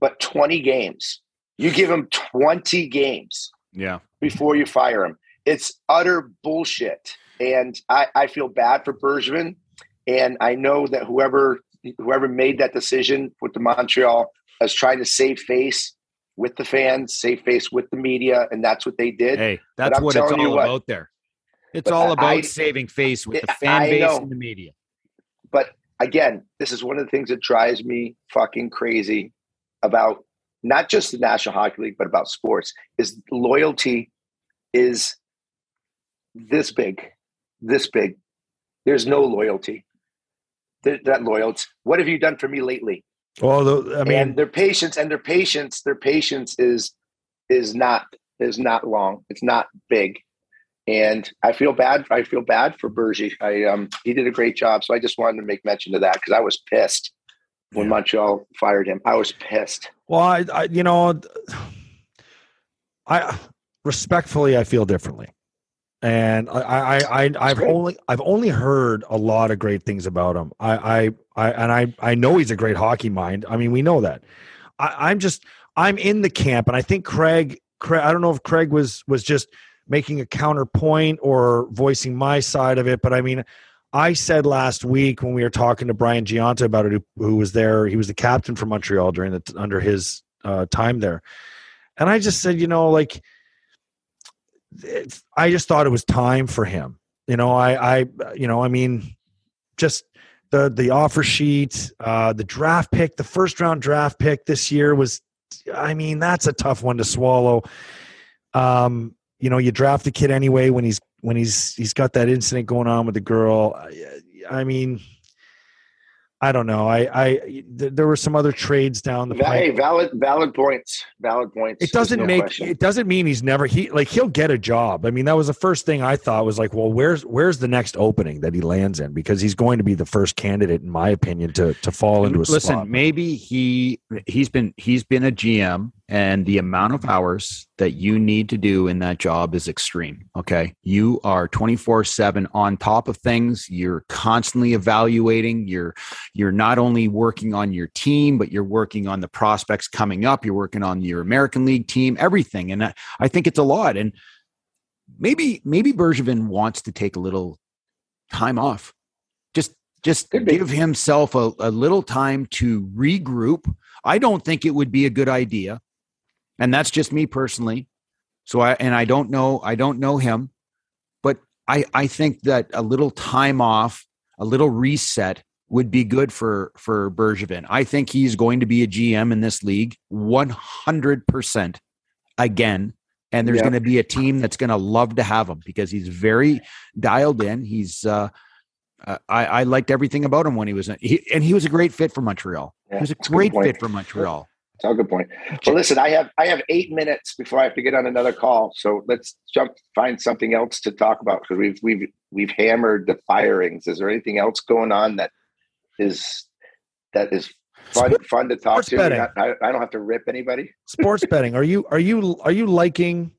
but 20 games you give him 20 games Yeah. before you fire him. It's utter bullshit. And I, I feel bad for Bergevin. And I know that whoever whoever made that decision with the Montreal is trying to save face with the fans, save face with the media, and that's what they did. Hey, that's what it's you all what. about there. It's all about I- saving face with the I fan base know. and the media. But again, this is one of the things that drives me fucking crazy about not just the National Hockey League, but about sports is loyalty is this big, this big. There's no loyalty. That loyalty. What have you done for me lately? Well, the, I mean, and their patience and their patience, their patience is is not is not long. It's not big. And I feel bad. I feel bad for Bergie. I um he did a great job. So I just wanted to make mention of that because I was pissed when Yeah. Montreal fired him. I was pissed. well, I, I, you know, I (sighs) respectfully, I feel differently, and I, I, I, I've only, I've only heard a lot of great things about him. I, I, I, and I, I know he's a great hockey mind. I mean, we know that. I, I'm just, I'm in the camp, and I think Craig, Craig, I don't know if Craig was was just making a counterpoint or voicing my side of it, but I mean. I said last week when we were talking to Brian Gionta about it, who, who was there, he was the captain for Montreal during the under his uh, time there, and I just said, you know, like, I just thought it was time for him. You know, I, I, you know, I mean, just the the offer sheet, uh, the draft pick, the first round draft pick this year was, I mean, that's a tough one to swallow. Um, you know, you draft the kid anyway when he's when he's he's got that incident going on with the girl. I, I mean, I don't know. I I th- there were some other trades down the Hey, pipe. valid valid points. Valid points. It doesn't no make question. it doesn't mean he's never he like he'll get a job. I mean, that was the first thing I thought was like, well, where's where's the next opening that he lands in because he's going to be the first candidate, in my opinion, to to fall into a Listen, slot. maybe he he's been he's been a GM, and the amount of hours that you need to do in that job is extreme. Okay, you are twenty four seven on top of things. You're constantly evaluating. You're you're not only working on your team, but you're working on the prospects coming up. You're working on your American League team, everything, and I, I think it's a lot. And maybe maybe Bergevin wants to take a little time off. Just just give himself a, a little time to regroup. I don't think it would be a good idea. And that's just me personally. So I and I don't know I don't know him, but I I think that a little time off, a little reset would be good for for Bergevin. I think he's going to be a GM in this league 100% again and there's Yeah. going to be a team that's going to love to have him because he's very dialed in. He's uh uh, I, I liked everything about him when he was in, he, and he was a great fit for Montreal. Yeah, he was a great fit for Montreal. All a good point. Well, listen, I have I have eight minutes before I have to get on another call. So let's jump find something else to talk about because we've we've we've hammered the firings. Is there anything else going on that is that is fun fun to talk to? Not- I, I don't have to rip anybody. Sports betting. Are you are you are you liking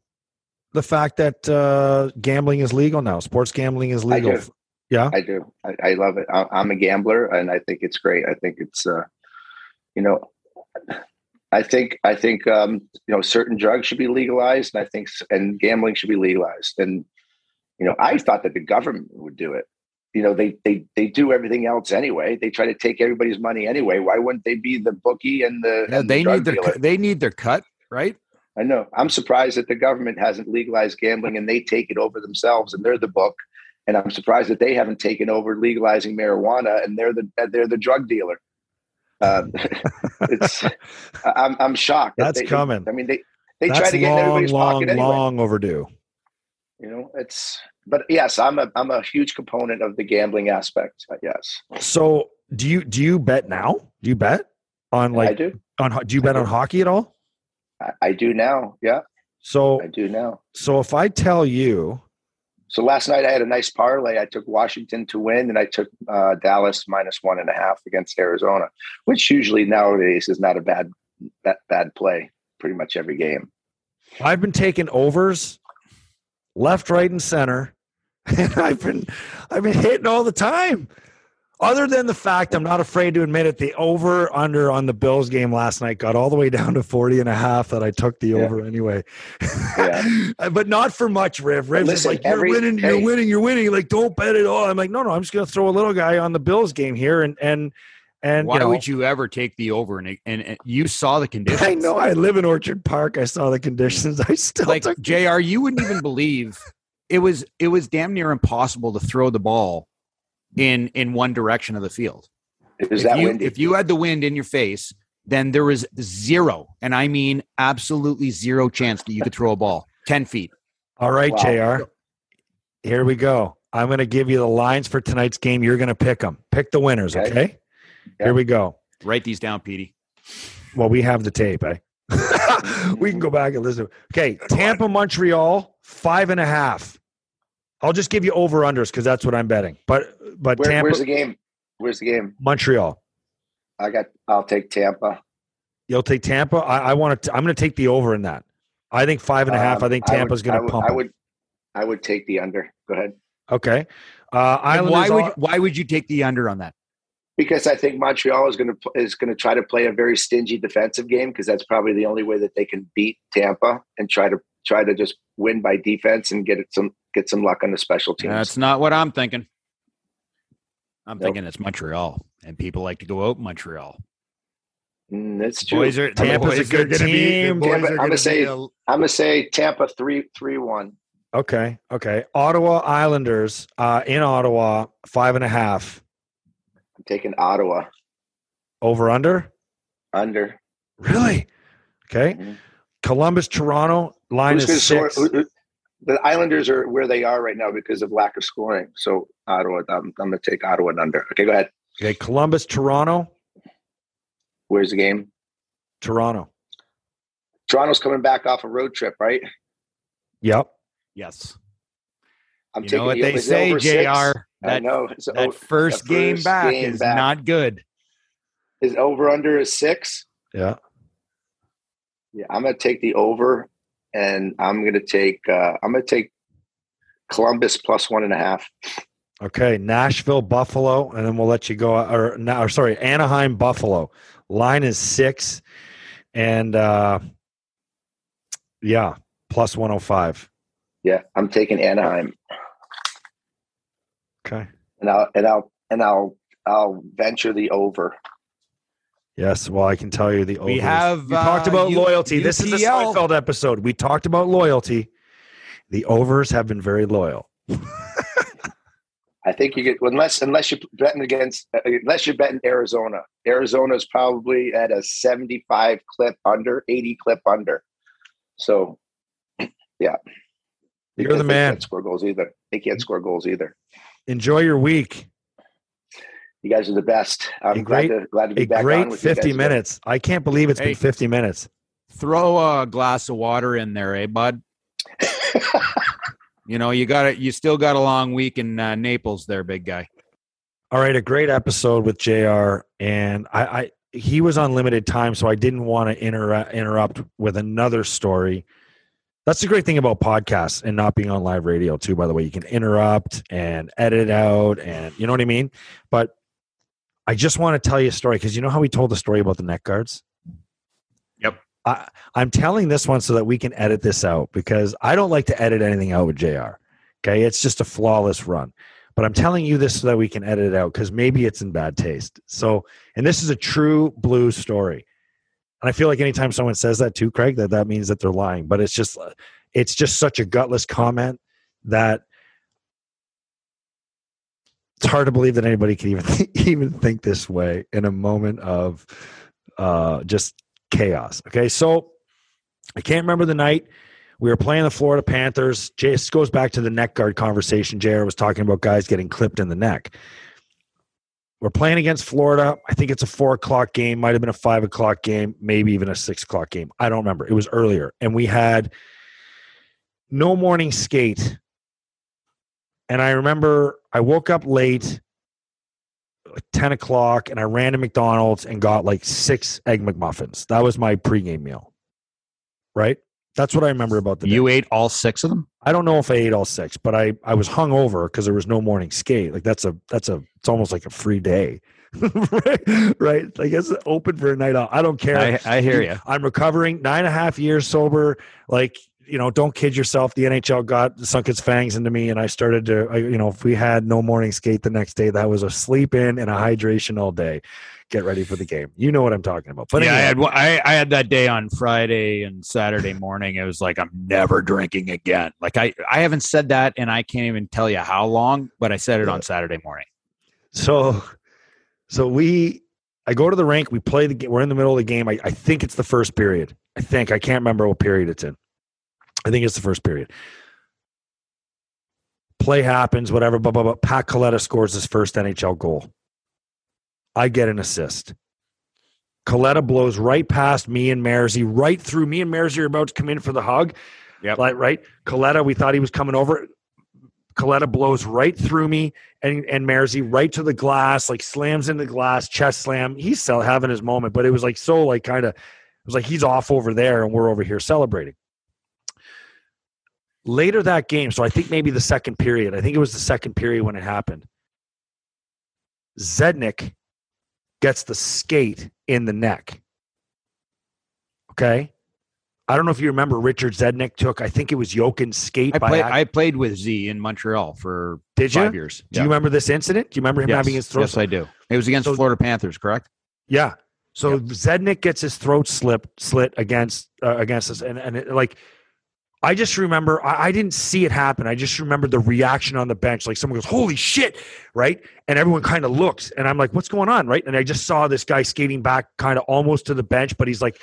the fact that uh, gambling is legal now? Sports gambling is legal. do. Yeah. I do. I, I love it. I, I'm a gambler, and I think it's great. I think it's, uh, you know, I think I think um, you know certain drugs should be legalized, and I think and gambling should be legalized. And you know, I thought that the government would do it. You know, they they they do everything else anyway. They try to take everybody's money anyway. Why wouldn't they be the bookie and the? Yeah, and the they drug need their dealer? they need their cut, right? I know. I'm surprised that the government hasn't legalized gambling and they take it over themselves and they're the book. And I'm surprised that they haven't taken over legalizing marijuana and they're the they're the drug dealer. Um, (laughs) it's (laughs) I'm I'm shocked. That's they- coming. I mean, they they That's try to get in long, everybody's long, pocket anyway. long overdue. You know, it's but yes, I'm a I'm a huge component of the gambling aspect. Yes, So, do you do you bet now? Do you bet on like I do. on do you bet on hockey at all? I, I do now. Yeah, So, I do now. so if I tell you, So last night I had a nice parlay. I took Washington to win, and I took uh, Dallas minus one and a half against Arizona, which usually nowadays is not a bad that bad play. Pretty much every game. I've been taking overs left, right, and center, (laughs) and I've been I've been hitting all the time. Other than the fact I'm not afraid to admit it, the over under on the Bills game last night got all the way down to 40 and a half that I took the Yeah. over anyway. Yeah. (laughs) but not for much, Riv. Riv's just listen, like, you're every- winning, you're hey. winning, you're winning. Like, don't bet at all. I'm like, no, no, I'm just gonna throw a little guy on the Bills game here and and and Why you know, would you ever take the over? And, and, and you saw the (laughs) conditions. I know I live in Orchard Park. I saw the conditions. (laughs) I still like took Jr. You wouldn't even believe it was it was damn near impossible to throw the ball in in one direction of the field. It was if that you, windy. if you had the wind in your face, then there was zero, and I mean absolutely zero chance that you could throw a ball ten feet. All right, Wow. JR. Here we go. I'm going to give you the lines for tonight's game. You're going to pick them. Pick the winners, okay? Okay. Yeah. Here we go. Write these down, Petey. Well, we have the tape, eh? (laughs) we can go back and listen. Okay, Tampa, Montreal, five and a half. I'll just give you over unders because that's what I'm betting. But but Where, Tampa, where's the game? Where's the game? Montreal. I got. I'll take Tampa. You'll take Tampa. I, I want to. I'm going to take the over in that. I think five and a half. Um, I think Tampa's going to would- pump. I 'em. would. I would take the under. Go ahead. Okay. Uh, And Islanders. why would are- why would you take the under on that? Because I think Montreal is going to is going to try to play a very stingy defensive game because that's probably the only way that they can beat Tampa and try to try to just win by defense and get it some get some luck on the special teams. That's not what I'm thinking. I'm Nope. thinking it's Montreal, and people like to go out Montreal. Mm, that's true. Boys are I mean, Tampa's a boys are good gonna be- the team. boys Yeah, are but I'm gonna gonna say- be a- I'm gonna say Tampa three three one. Okay. Okay. Ottawa Islanders uh, in Ottawa, five and a half. I'm taking Ottawa Over under? under. Really? Okay. Mhm. Columbus, Toronto, line Who's gonna is score? six. who- who- The Islanders are where they are right now because of lack of scoring. So Ottawa, I'm, I'm going to take Ottawa and under. Okay, go ahead. Okay. Columbus, Toronto, Where's the game? Toronto. Toronto's coming back off a road trip, right? Yep. yes. I'm You know what the- they it say, over Jr. six? I know. That first game back game is back. not good. is over under is six. Yeah. Yeah, I'm going to take the over, and I'm going to take uh, I'm to take Columbus plus one and a half. Okay. Nashville, Buffalo, and then we'll let you go. Or, no, or sorry, Anaheim, Buffalo. Line is six. And uh, yeah, plus 105. Yeah, I'm taking Anaheim, Okay. and I'll and I'll and I'll I'll venture the over. Yes, well, I can tell you the We overs. have, we talked uh, about U- loyalty. This is the UPL. Seinfeld episode. We talked about loyalty. The overs have been very loyal. (laughs) I think you get unless unless you're betting against uh, unless you're betting Arizona. Arizona's probably at a 75 clip under, 80 clip under. So, (clears throat) yeah, You're the Because they man. Can't score goals either. They can't score goals either. Enjoy your week. You guys are the best. I'm A great- glad to glad to be A back on great with you 50 guys. minutes. I can't believe it's Hey. been 50 minutes. Throw a glass of water in there, eh, bud? (laughs) You know, you got it. You still got a long week in uh, Naples, there, big guy. All right, a great episode with JR. And I, I he was on limited time, so I didn't want to inter- interrupt with another story. That's the great thing about podcasts and not being on live radio, too, by the way. You can interrupt and edit out, and you know what I mean? But I just want to tell you a story because you know how we told the story about the neck guards? Yep. I, I'm telling this one so that we can edit this out because I don't like to edit anything out with JR. Okay. It's just a flawless run. But I'm telling you this so that we can edit it out because maybe it's in bad taste. So, and this is a true blue story. And I feel like anytime someone says that too, Craig, that that means that they're lying. But it's just, it's just such a gutless comment that it's hard to believe that anybody can even (laughs) even think this way in a moment of uh, just chaos. Okay, so I can't remember the night. We were playing the Florida Panthers. This goes back to the neck guard conversation. JR was talking about guys getting clipped in the neck. We're playing against Florida. I think it's a four o'clock game, might have been a five o'clock game, maybe even a six o'clock game. I don't remember. It was earlier. And we had no morning skate. And I remember I woke up late, like 10 o'clock, and I ran to McDonald's and got like six egg McMuffins. That was my pregame meal. Right? That's what I remember about the day. You ate all six of them? I don't know if I ate all six, but I I was hung over because there was no morning skate. Like that's a that's a it's almost like a free day. (laughs) right, right. Like it's open for a night out. I don't care. I, I hear you. I'm recovering nine and a half years sober. Like you know, don't kid yourself. The NHL got sunk its fangs into me, and I started to, I, you know, if we had no morning skate the next day, that was a sleep in and a hydration all day. Get ready for the game. You know what I'm talking about. But yeah, anyway. I had I, I had that day on Friday and Saturday (laughs) morning. It was like I'm never drinking again. Like I I haven't said that, and I can't even tell you how long, but I said it on Saturday morning. So, so we I go to the rink. We play the game. We're in the middle of the game. I, I think it's the first period. I think I can't remember what period it's in. I think it's the first period. Play happens, whatever, blah, blah, blah. Pat Kaleta scores his first NHL goal. I get an assist. Kaleta blows right past me and Mersey, right through me and Mersey are about to come in for the hug. Yeah. Like, right? Kaleta, we thought he was coming over. Kaleta blows right through me and, and Mersey right to the glass, like slams in the glass, chest slam. He's still having his moment, but it was like so like kind of it was like he's off over there and we're over here celebrating later that game, so I think maybe the second period, I think it was the second period when it happened. Zednik gets the skate in the neck. Okay. I don't know if you remember Richard Zednik took, I think it was Jokin's skate. I, play, I played with Z in Montreal for Did five you? years. Do you remember this incident? Do you remember him yes. having his throat? Yes, I do. It was against So- Florida Panthers, correct? Yeah. So Yep. Zednik gets his throat slip slit against uh, against us, and and it, like I just remember I, I didn't see it happen. I just remember the reaction on the bench, like someone goes, "Holy shit!" Right, and everyone kind of looks, and I'm like, "What's going on?" Right, and I just saw this guy skating back, kind of almost to the bench, but he's like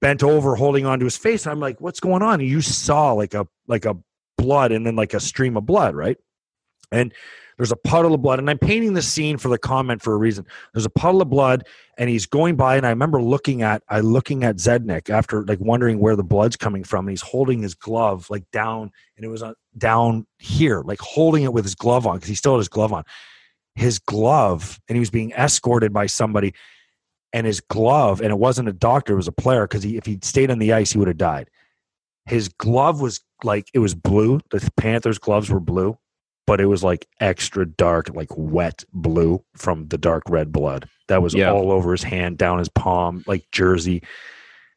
bent over, holding onto his face. And I'm like, "What's going on?" And you saw like a like a blood, and then like a stream of blood, right, and there's a puddle of blood and i'm painting the scene for the comment for a reason. There's a puddle of blood and he's going by and i remember looking at i looking at zednik after like wondering where the blood's coming from and he's holding his glove like down and it was uh, down here like holding it with his glove on because he still had his glove on. His glove and he was being escorted by somebody and his glove and it wasn't a doctor it was a player because he, if he'd stayed on the ice he would have died. His glove was like it was blue the panthers gloves were blue but it was like extra dark, like wet blue from the dark red blood that was Yeah. all over his hand, down his palm, like jersey.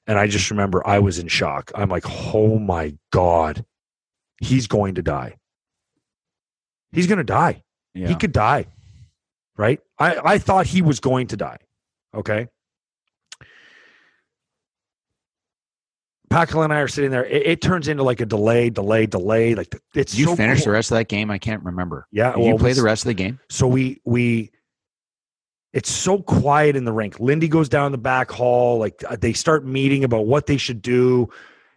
And I just remember I was in shock. I'm like, oh my God, he's going to die. He's going to die. Yeah. He could die. Right? I, I thought he was going to die. Okay. Packle and I are sitting there. It, it turns into like a delay, delay, delay. Like it's you so finish cool. the rest of that game? I can't remember. Yeah, Did you play the rest of the game? so we we it's so quiet in the rink. Lindy goes down the back hall. Like uh, they start meeting about what they should do.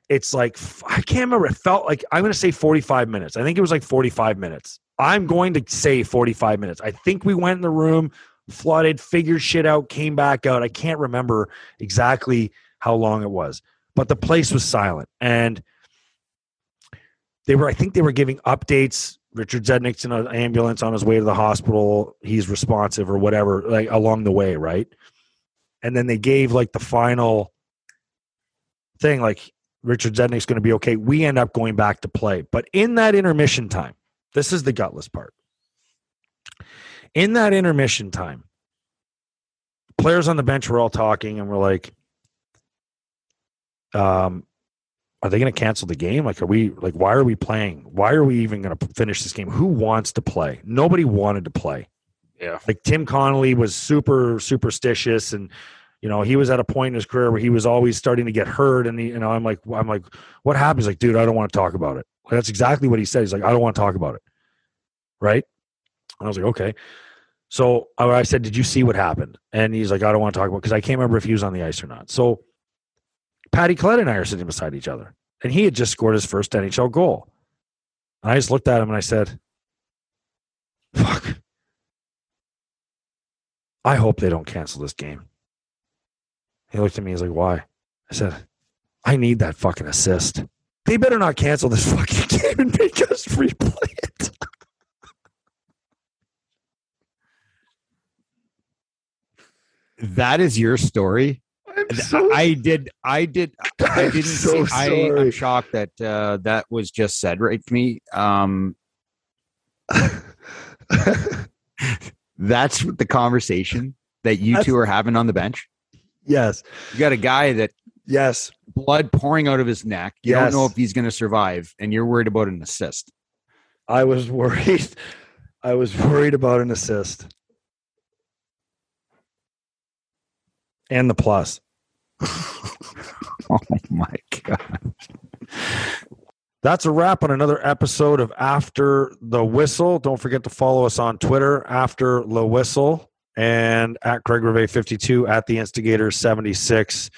It's like I can't remember. It felt like I'm going to say 45 minutes. I think it was like 45 minutes. I'm going to say 45 minutes. I think we went in the room, flooded, figured shit out, came back out. I can't remember exactly how long it was, but the place was silent and they were. I think they were giving updates Richard Zednik's in an ambulance on his way to the hospital. He's responsive or whatever, like along the way, right? And then they gave like the final thing, like Richard Zednik's going to be okay. We end up going back to play. But in that intermission time, this is the gutless part. In that intermission time, players on the bench were all talking and we're like, um, are they going to cancel the game? Like, are we like, why are we playing? Why are we even going to finish this game? Who wants to play? Nobody wanted to play. Yeah. Like Tim Connolly was super superstitious, and you know he was at a point in his career where he was always starting to get hurt, and he, you know I'm like, I'm like, what happens? Like, dude, I don't want to talk about it. Like, that's exactly what he said. He's like, I don't want to talk about it. Right. And I was like, okay. So I I said, did you see what happened? And he's like, I don't want to talk about because I can't remember if he was on the ice or not. So Patty Kaleta and I are sitting beside each other, and he had just scored his first NHL goal. And I just looked at him and I said, fuck. I hope they don't cancel this game. He looked at me. And he's like, why? I said, I need that fucking assist. They better not cancel this (laughs) fucking game and make us replay it. That is your story. So I did. I did. I didn't. so see, I, I'm shocked that uh, that was just said right to me. Um, (laughs) that's the conversation that you That's- two are having on the bench. yes, You got a guy that yes. blood pouring out of his neck. You don't know if he's going to survive, and you're worried about an assist. I was worried. I was worried about an assist. And the plus. (laughs) oh my god! That's a wrap on another episode of After the Whistle. Don't forget to follow us on Twitter, After the Whistle, and at Craig Rivet 52 at the Instigator 76.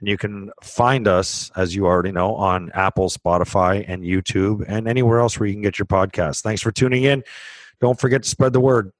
And you can find us, as you already know, on Apple, Spotify, and YouTube, and anywhere else where you can get your podcasts. Thanks for tuning in. Don't forget to spread the word.